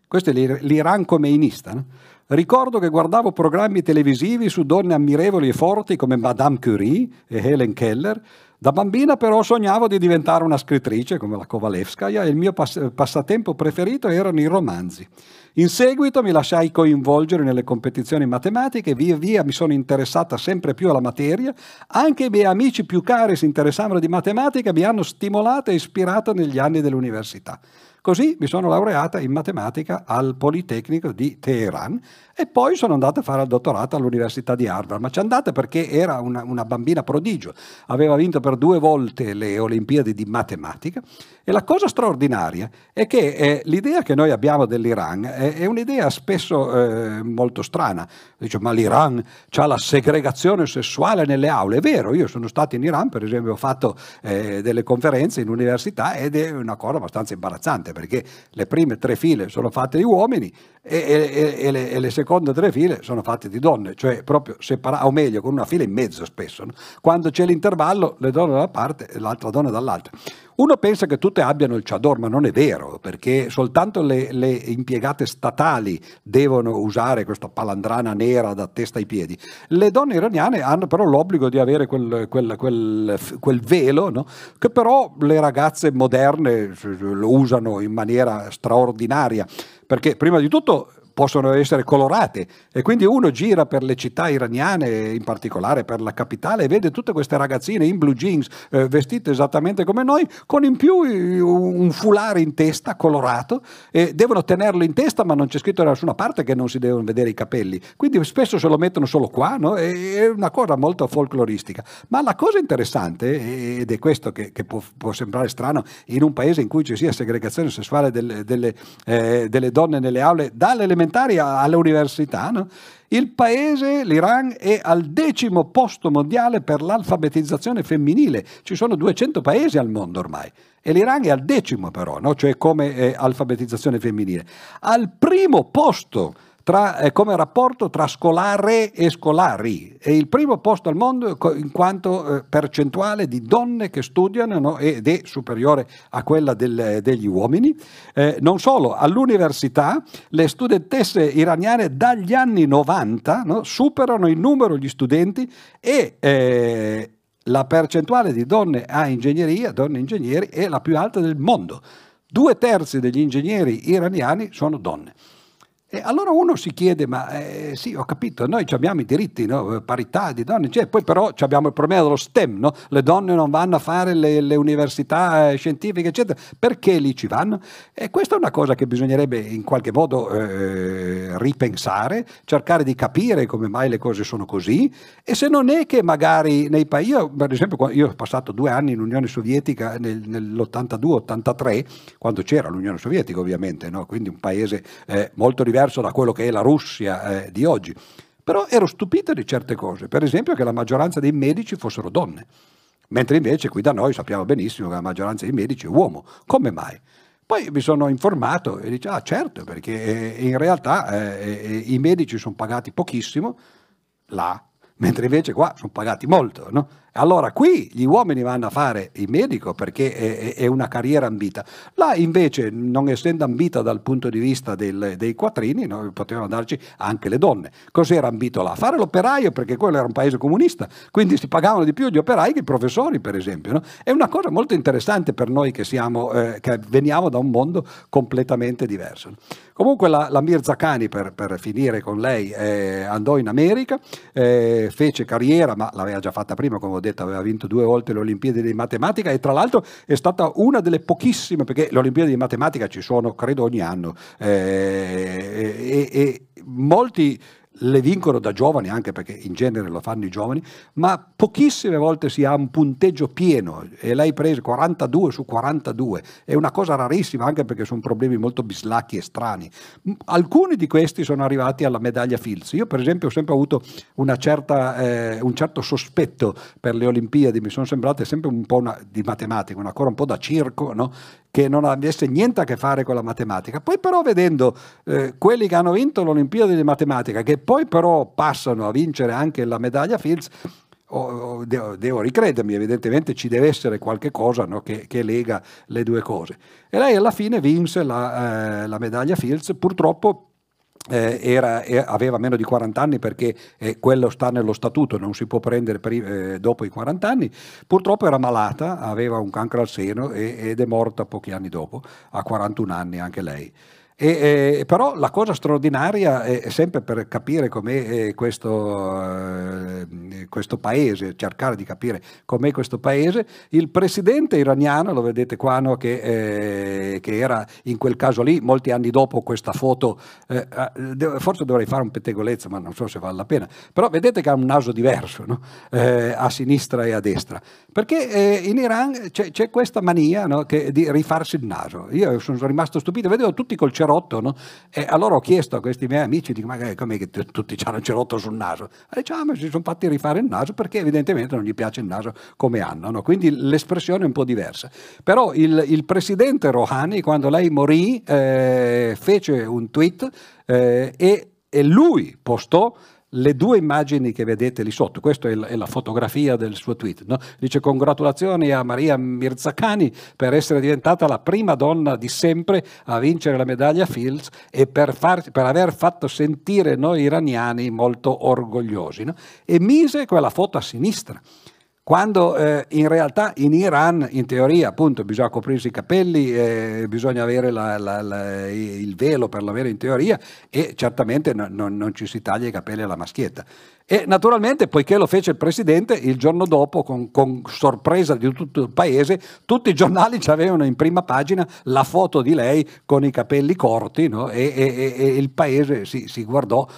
Questo è l'Iran comeinista. No? Ricordo che guardavo programmi televisivi su donne ammirevoli e forti come Madame Curie e Helen Keller, da bambina però sognavo di diventare una scrittrice come la Kovalevskaya e il mio pass- passatempo preferito erano i romanzi. In seguito mi lasciai coinvolgere nelle competizioni matematiche via via mi sono interessata sempre più alla materia. Anche i miei amici più cari si interessavano di matematica mi hanno stimolato e ispirato negli anni dell'università. Così mi sono laureata in matematica al Politecnico di Teheran e poi sono andata a fare il dottorato all'Università di Harvard, ma ci andata perché era una, una bambina prodigio, aveva vinto per due volte le Olimpiadi di matematica. E la cosa straordinaria è che eh, l'idea che noi abbiamo dell'Iran è, è un'idea spesso eh, molto strana, dice ma l'Iran ha la segregazione sessuale nelle aule, è vero, io sono stato in Iran per esempio, ho fatto eh, delle conferenze in università ed è una cosa abbastanza imbarazzante perché le prime tre file sono fatte di uomini e, e, e, le, e, le, seconde tre file sono fatte di donne, cioè proprio separate, o meglio con una fila in mezzo spesso. No? Quando c'è l'intervallo, le donne da una parte e l'altra donna dall'altra. Uno pensa che tutte abbiano il chador, ma non è vero, perché soltanto le, le, impiegate statali devono usare questa palandrana nera da testa ai piedi. Le donne iraniane hanno però l'obbligo di avere quel, quel, quel, quel velo, no? che però le ragazze moderne lo usano in maniera straordinaria, perché prima di tutto possono essere colorate e quindi uno gira per le città iraniane, in particolare per la capitale, e vede tutte queste ragazzine in blue jeans eh, vestite esattamente come noi, con in più un foulard in testa colorato e devono tenerlo in testa ma non c'è scritto da nessuna parte che non si devono vedere i capelli, quindi spesso se lo mettono solo qua, no? è una cosa molto folcloristica. Ma la cosa interessante, ed è questo che, che può, può, sembrare strano in un paese in cui ci sia segregazione sessuale delle, delle, eh, delle donne nelle aule dall'elementare elementari alle università, no? il paese, l'Iran, è al decimo posto mondiale per l'alfabetizzazione femminile. Ci sono 200 paesi al mondo ormai. E l'Iran è al decimo però, no? cioè come eh, alfabetizzazione femminile. Al primo posto tra, eh, come rapporto tra scolare e scolari. È il primo posto al mondo in quanto eh, percentuale di donne che studiano no? ed è superiore a quella del, degli uomini. Eh, non solo, all'università le studentesse iraniane dagli anni 90 no? superano in numero gli studenti e eh, la percentuale di donne a ingegneria, donne ingegneri, è la più alta del mondo. Due terzi degli ingegneri iraniani sono donne. E allora uno si chiede, ma eh, sì, ho capito, noi abbiamo i diritti, no? parità di donne, cioè, poi però abbiamo il problema dello STEM, no? le donne non vanno a fare le, le università eh, scientifiche, eccetera, perché lì ci vanno? E questa è una cosa che bisognerebbe in qualche modo eh, ripensare, cercare di capire come mai le cose sono così e se non è che magari nei paesi, io per esempio io ho passato due anni in Unione Sovietica nel, nell'82-83, quando c'era l'Unione Sovietica ovviamente, no? quindi un paese eh, molto diverso diverso da quello che è la Russia eh, di oggi. Però ero stupito di certe cose, per esempio che la maggioranza dei medici fossero donne, mentre invece qui da noi sappiamo benissimo che la maggioranza dei medici è uomo. Come mai? Poi mi sono informato e dice, ah certo, perché eh, in realtà eh, eh, i medici sono pagati pochissimo là, mentre invece qua sono pagati molto. No? Allora qui gli uomini vanno a fare il medico perché è, è una carriera ambita. Là invece, non essendo ambita dal punto di vista del, dei quattrini, no, potevano andarci anche le donne. Cos'era ambito là? Fare l'operaio perché quello era un paese comunista, quindi si pagavano di più gli operai che i professori, per esempio. No? È una cosa molto interessante per noi che, siamo, eh, che veniamo da un mondo completamente diverso. Comunque la, la Mirza Khani, per, per, finire con lei, eh, andò in America, eh, fece carriera, ma l'aveva già fatta prima, come ho detto, aveva vinto due volte le Olimpiadi di matematica e tra l'altro è stata una delle pochissime, perché le Olimpiadi di matematica ci sono, credo, ogni anno, eh, e, e molti le vincono da giovani, anche perché in genere lo fanno i giovani, ma pochissime volte si ha un punteggio pieno e lei prese 42 su 42, è una cosa rarissima anche perché sono problemi molto bislacchi e strani. Alcuni di questi sono arrivati alla medaglia Fields. Io per esempio ho sempre avuto certa, eh, un certo sospetto per le Olimpiadi, mi sono sembrate sempre un po' una, di matematica, una cosa un po' da circo, no? Che non avesse niente a che fare con la matematica. Poi però vedendo eh, quelli che hanno vinto l'Olimpiade di matematica, che poi però passano a vincere anche la medaglia Fields, oh, devo, devo, ricredermi, evidentemente ci deve essere qualche cosa no, che, che, lega le due cose. E lei alla fine vinse la, eh, la medaglia Fields, purtroppo era, aveva meno di 40 anni perché eh, quello sta nello statuto, non si può prendere per, eh, dopo i 40 anni, purtroppo era malata, aveva un cancro al seno e, ed è morta pochi anni dopo, a 41 anni anche lei. E, eh, però la cosa straordinaria è sempre per capire com'è eh, questo, eh, questo, paese, cercare di capire com'è questo paese, il presidente iraniano, lo vedete qua, no, che, eh, che, era in quel caso lì, molti anni dopo questa foto, eh, eh, forse dovrei fare un pettegolezzo, ma non so se vale la pena, però vedete che ha un naso diverso no? a sinistra e a destra, perché in Iran c'è, c'è questa mania no, che, di rifarsi il naso. Io sono rimasto stupito, vedevo tutti col cerotto, no? E allora ho chiesto a questi miei amici, dico, ma com'è che tutti hanno il cerotto sul naso? E diciamo, si sono fatti rifare il naso perché evidentemente non gli piace il naso come hanno, no? quindi l'espressione è un po' diversa. Però il, il presidente Rouhani, quando lei morì, eh, fece un tweet eh, e, e lui postò le due immagini che vedete lì sotto, questa è, è la fotografia del suo tweet, no? dice congratulazioni a Maria Mirzacani per essere diventata la prima donna di sempre a vincere la medaglia Fields e per, far, per aver fatto sentire noi iraniani molto orgogliosi. No? E mise quella foto a sinistra quando eh, in realtà in Iran in teoria appunto bisogna coprirsi i capelli, eh, bisogna avere la, la, la, il velo per l'avere in teoria e certamente no, no, non ci si taglia i capelli alla maschietta. E naturalmente, poiché lo fece il presidente, il giorno dopo, con, con sorpresa di tutto il paese, tutti i giornali avevano in prima pagina la foto di lei con i capelli corti no? e, e, e, il paese si, si guardò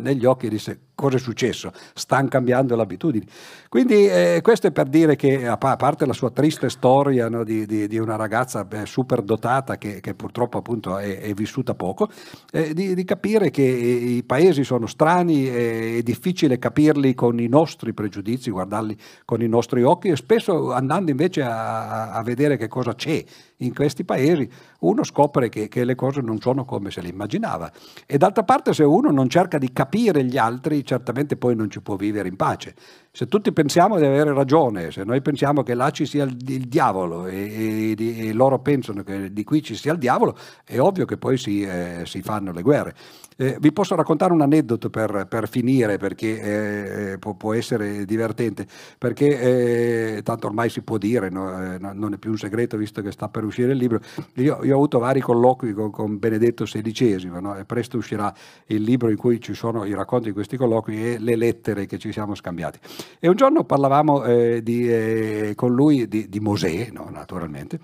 negli occhi e disse cosa è successo? Stanno cambiando le abitudini. Quindi eh, questo è per dire che a parte la sua triste storia no, di, di, di, una ragazza beh, super dotata che, che purtroppo appunto è, è vissuta poco, eh, di, di, capire che i paesi sono strani, è difficile capirli con i nostri pregiudizi, guardarli con i nostri occhi e spesso andando invece a, a vedere che cosa c'è in questi paesi, uno scopre che, che, le cose non sono come se le immaginava. E d'altra parte se uno non cerca di capire gli altri, certamente poi non ci può vivere in pace. Se tutti pensiamo di avere ragione, se noi pensiamo che là ci sia il, il diavolo e, e, e, loro pensano che di qui ci sia il diavolo, è ovvio che poi si, eh, si fanno le guerre. Eh, vi posso raccontare un aneddoto per, per finire perché eh, eh può, può, essere divertente, perché eh, tanto ormai si può dire, no? Eh, non è più un segreto visto che sta per uscire il libro. Io, io ho avuto vari colloqui con, con Benedetto XVI, no? e presto uscirà il libro in cui ci sono i racconti di questi colloqui e le lettere che ci siamo scambiati. E un giorno parlavamo eh, di, con lui di, di Mosè, no? naturalmente,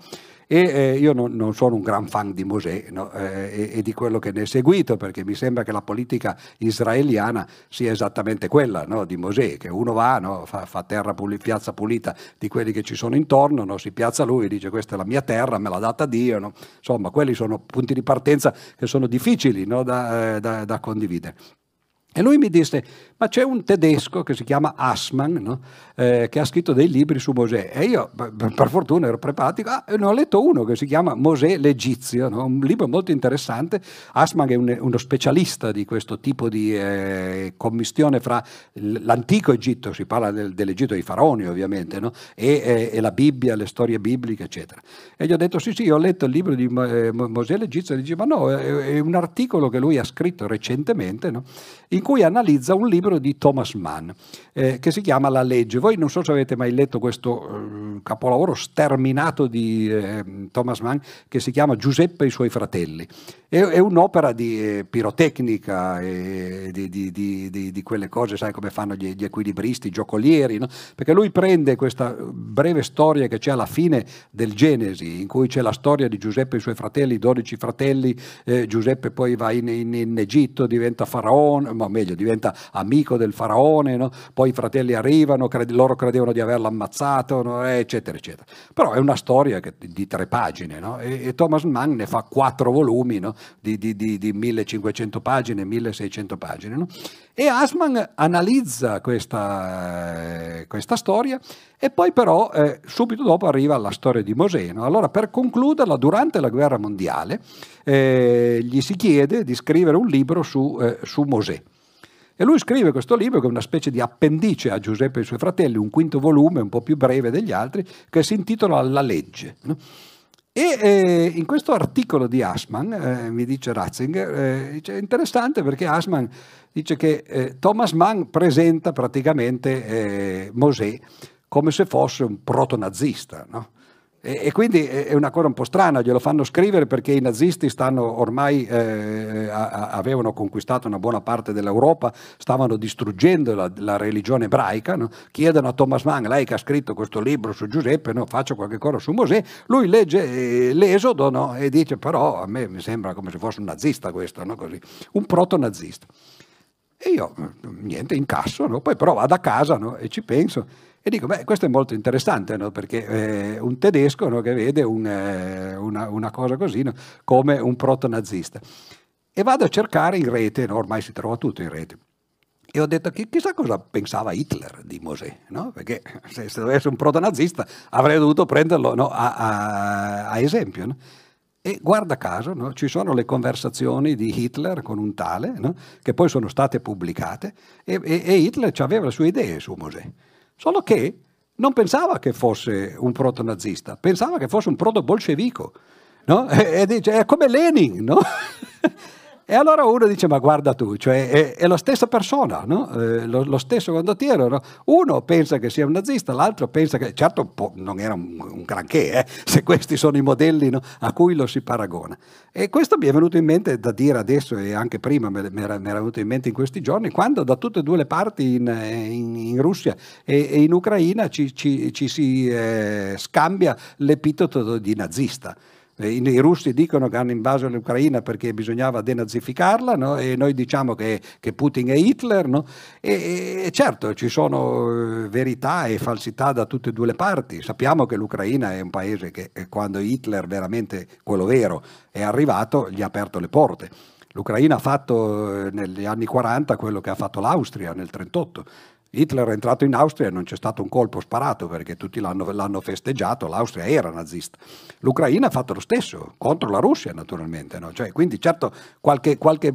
e eh, io non, non, sono un gran fan di Mosè no? eh, e, e, di quello che ne è seguito, perché mi sembra che la politica israeliana sia esattamente quella no? di Mosè, che uno va, no? fa, fa, terra puli, piazza pulita di quelli che ci sono intorno, si piazza lui e dice questa è la mia terra, me l'ha data Dio. Insomma, quelli sono punti di partenza che sono difficili da, eh, da, da condividere. E lui mi disse, ma c'è un tedesco che si chiama Assmann, no? eh, che ha scritto dei libri su Mosè. E io, per fortuna, ero preparato, ah, ne ho letto uno che si chiama Mosè l'Egizio, no? un libro molto interessante. Assmann è un, uno specialista di questo tipo di eh, commistione fra l'antico Egitto, si parla del, dell'Egitto dei faraoni ovviamente, no? e, e, e, la Bibbia, le storie bibliche, eccetera. E gli ho detto, sì, sì, ho letto il libro di eh, Mosè l'Egizio, e dice, ma no, è, è, un articolo che lui ha scritto recentemente, in cui analizza un libro di Thomas Mann eh, che si chiama La legge. Voi non so se avete mai letto questo eh, capolavoro sterminato di eh, Thomas Mann che si chiama Giuseppe e i suoi fratelli. È, è un'opera di eh, pirotecnica e di, di, di, di, quelle cose, sai come fanno gli, gli equilibristi, i giocolieri, no? perché lui prende questa breve storia che c'è alla fine del Genesi, in cui c'è la storia di Giuseppe e i suoi fratelli, 12 fratelli, eh, Giuseppe poi va in, in, in Egitto, diventa faraone, o meglio, diventa amico del faraone, no? poi i fratelli arrivano, cred- loro credevano di averlo ammazzato, no? eccetera, eccetera. Però è una storia che, di tre pagine no? e, e, Thomas Mann ne fa quattro volumi di, di, di, di, 1500 pagine, 1600 pagine. E Asman analizza questa, eh, questa, storia e poi però eh, subito dopo arriva la storia di Mosè. Allora per concluderla, durante la guerra mondiale eh, gli si chiede di scrivere un libro su, eh, su Mosè. E lui scrive questo libro che è una specie di appendice a Giuseppe e ai suoi fratelli, un quinto volume un po' più breve degli altri, che si intitola La legge. E eh, in questo articolo di Asman, eh, mi dice Ratzinger, eh, è interessante perché Asman dice che eh, Thomas Mann presenta praticamente eh, Mosè come se fosse un proto-nazista, no? E, quindi è una cosa un po' strana, glielo fanno scrivere perché i nazisti stanno ormai eh, a, avevano conquistato una buona parte dell'Europa, stavano distruggendo la, la religione ebraica, no? chiedono a Thomas Mann, lei che ha scritto questo libro su Giuseppe, no? faccio qualche cosa su Mosè, lui legge eh, l'Esodo no? e dice però a me mi sembra come se fosse un nazista questo, un proto-nazista. E io, niente, incasso, poi però vado a casa e ci penso e dico, beh, questo è molto interessante, no? perché eh, un tedesco no, che vede un, eh, una, una, cosa così no? come un proto-nazista. E vado a cercare in rete, ormai si trova tutto in rete. E ho detto, chissà cosa pensava Hitler di Mosè, perché se, se dovesse un proto-nazista avrei dovuto prenderlo a, a, a, esempio. E guarda caso, no? ci sono le conversazioni di Hitler con un tale, no? che poi sono state pubblicate, e, e, e Hitler aveva le sue idee su Mosè. Solo che non pensava che fosse un proto-nazista, pensava che fosse un proto-bolscevico. No? E, (laughs) e dice, è come Lenin, no? (laughs) E allora uno dice, ma guarda tu, cioè è, è la stessa persona, no? eh, lo, lo, stesso condottiero. No? Uno pensa che sia un nazista, l'altro pensa che, certo non era un, un granché, eh, (laughs) se questi sono i modelli no? a cui lo si paragona. E questo mi è venuto in mente da dire adesso e anche prima mi era, era venuto in mente in questi giorni, quando da tutte e due le parti in, in, in Russia e, e, in Ucraina ci, ci, ci si eh, scambia l'epiteto di nazista. Eh, I, russi dicono che hanno invaso l'Ucraina perché bisognava denazificarla no? e noi diciamo che, che Putin è Hitler. No? E, e, certo ci sono eh, verità e falsità da tutte e due le parti. Sappiamo che l'Ucraina è un paese che eh, quando Hitler, veramente quello vero, è arrivato gli ha aperto le porte. L'Ucraina ha fatto negli anni 40 quello che ha fatto l'Austria nel 1938 Hitler è entrato in Austria e non c'è stato un colpo sparato perché tutti l'hanno, l'hanno, festeggiato, l'Austria era nazista. L'Ucraina ha fatto lo stesso, contro la Russia naturalmente. No? Cioè, quindi certo qualche, qualche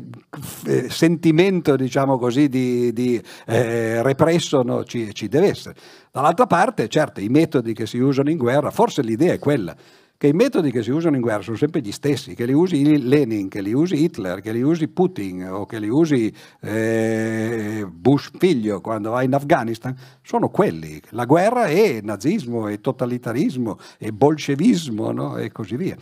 eh, sentimento diciamo così, di, di eh, represso no? ci, ci deve essere. Dall'altra parte, certo, i metodi che si usano in guerra, forse l'idea è quella che i metodi che si usano in guerra sono sempre gli stessi, che li usi Lenin, che li usi Hitler, che li usi Putin o che li usi eh, Bush figlio quando va in Afghanistan, sono quelli. La guerra è nazismo, è totalitarismo, è bolscevismo no? e così via.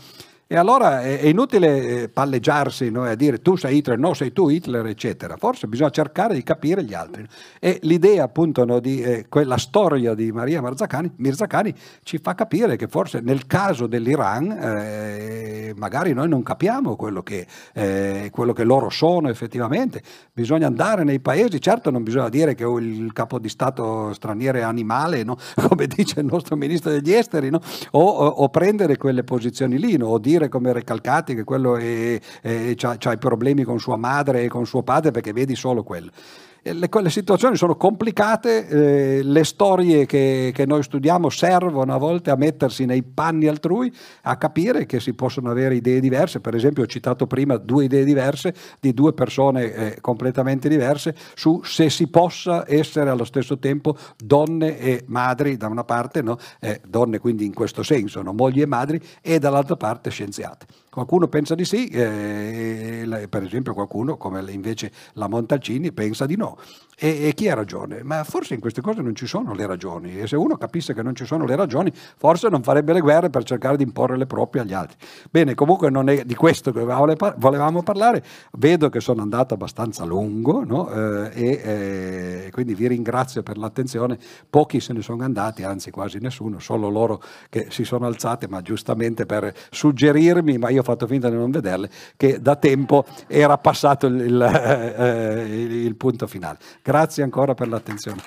E allora è, inutile eh, palleggiarsi no? a dire tu sei Hitler, no sei tu Hitler, eccetera. Forse bisogna cercare di capire gli altri. E l'idea appunto no, di eh, quella storia di Maria Mirzacani, Mirzacani, ci fa capire che forse nel caso dell'Iran eh, magari noi non capiamo quello che, eh, quello che, loro sono effettivamente. Bisogna andare nei paesi, certo non bisogna dire che il capo di Stato straniero è animale, no? (laughs) come dice il nostro ministro degli esteri, o, o, prendere quelle posizioni lì, o dire dire come Recalcati che quello ha i problemi con sua madre e con suo padre perché vedi solo quello le, le, situazioni sono complicate, eh, le storie che, che, noi studiamo servono a volte a mettersi nei panni altrui, a capire che si possono avere idee diverse. Per esempio ho citato prima due idee diverse di due persone eh, completamente diverse su se si possa essere allo stesso tempo donne e madri da una parte, no? eh, donne quindi in questo senso, no? mogli e madri, e dall'altra parte scienziate. Qualcuno pensa di sì, eh, per esempio qualcuno come invece la Montalcini pensa di no. E, e, chi ha ragione? Ma forse in queste cose non ci sono le ragioni e se uno capisse che non ci sono le ragioni forse non farebbe le guerre per cercare di imporre le proprie agli altri. Bene, comunque non è di questo che volevamo parlare, vedo che sono andato abbastanza lungo no? eh, e eh, quindi vi ringrazio per l'attenzione, pochi se ne sono andati, anzi quasi nessuno, solo loro che si sono alzati, ma giustamente per suggerirmi, ma io fatto finta di non vederle, che da tempo era passato il, il, eh, il punto finale. Grazie ancora per l'attenzione.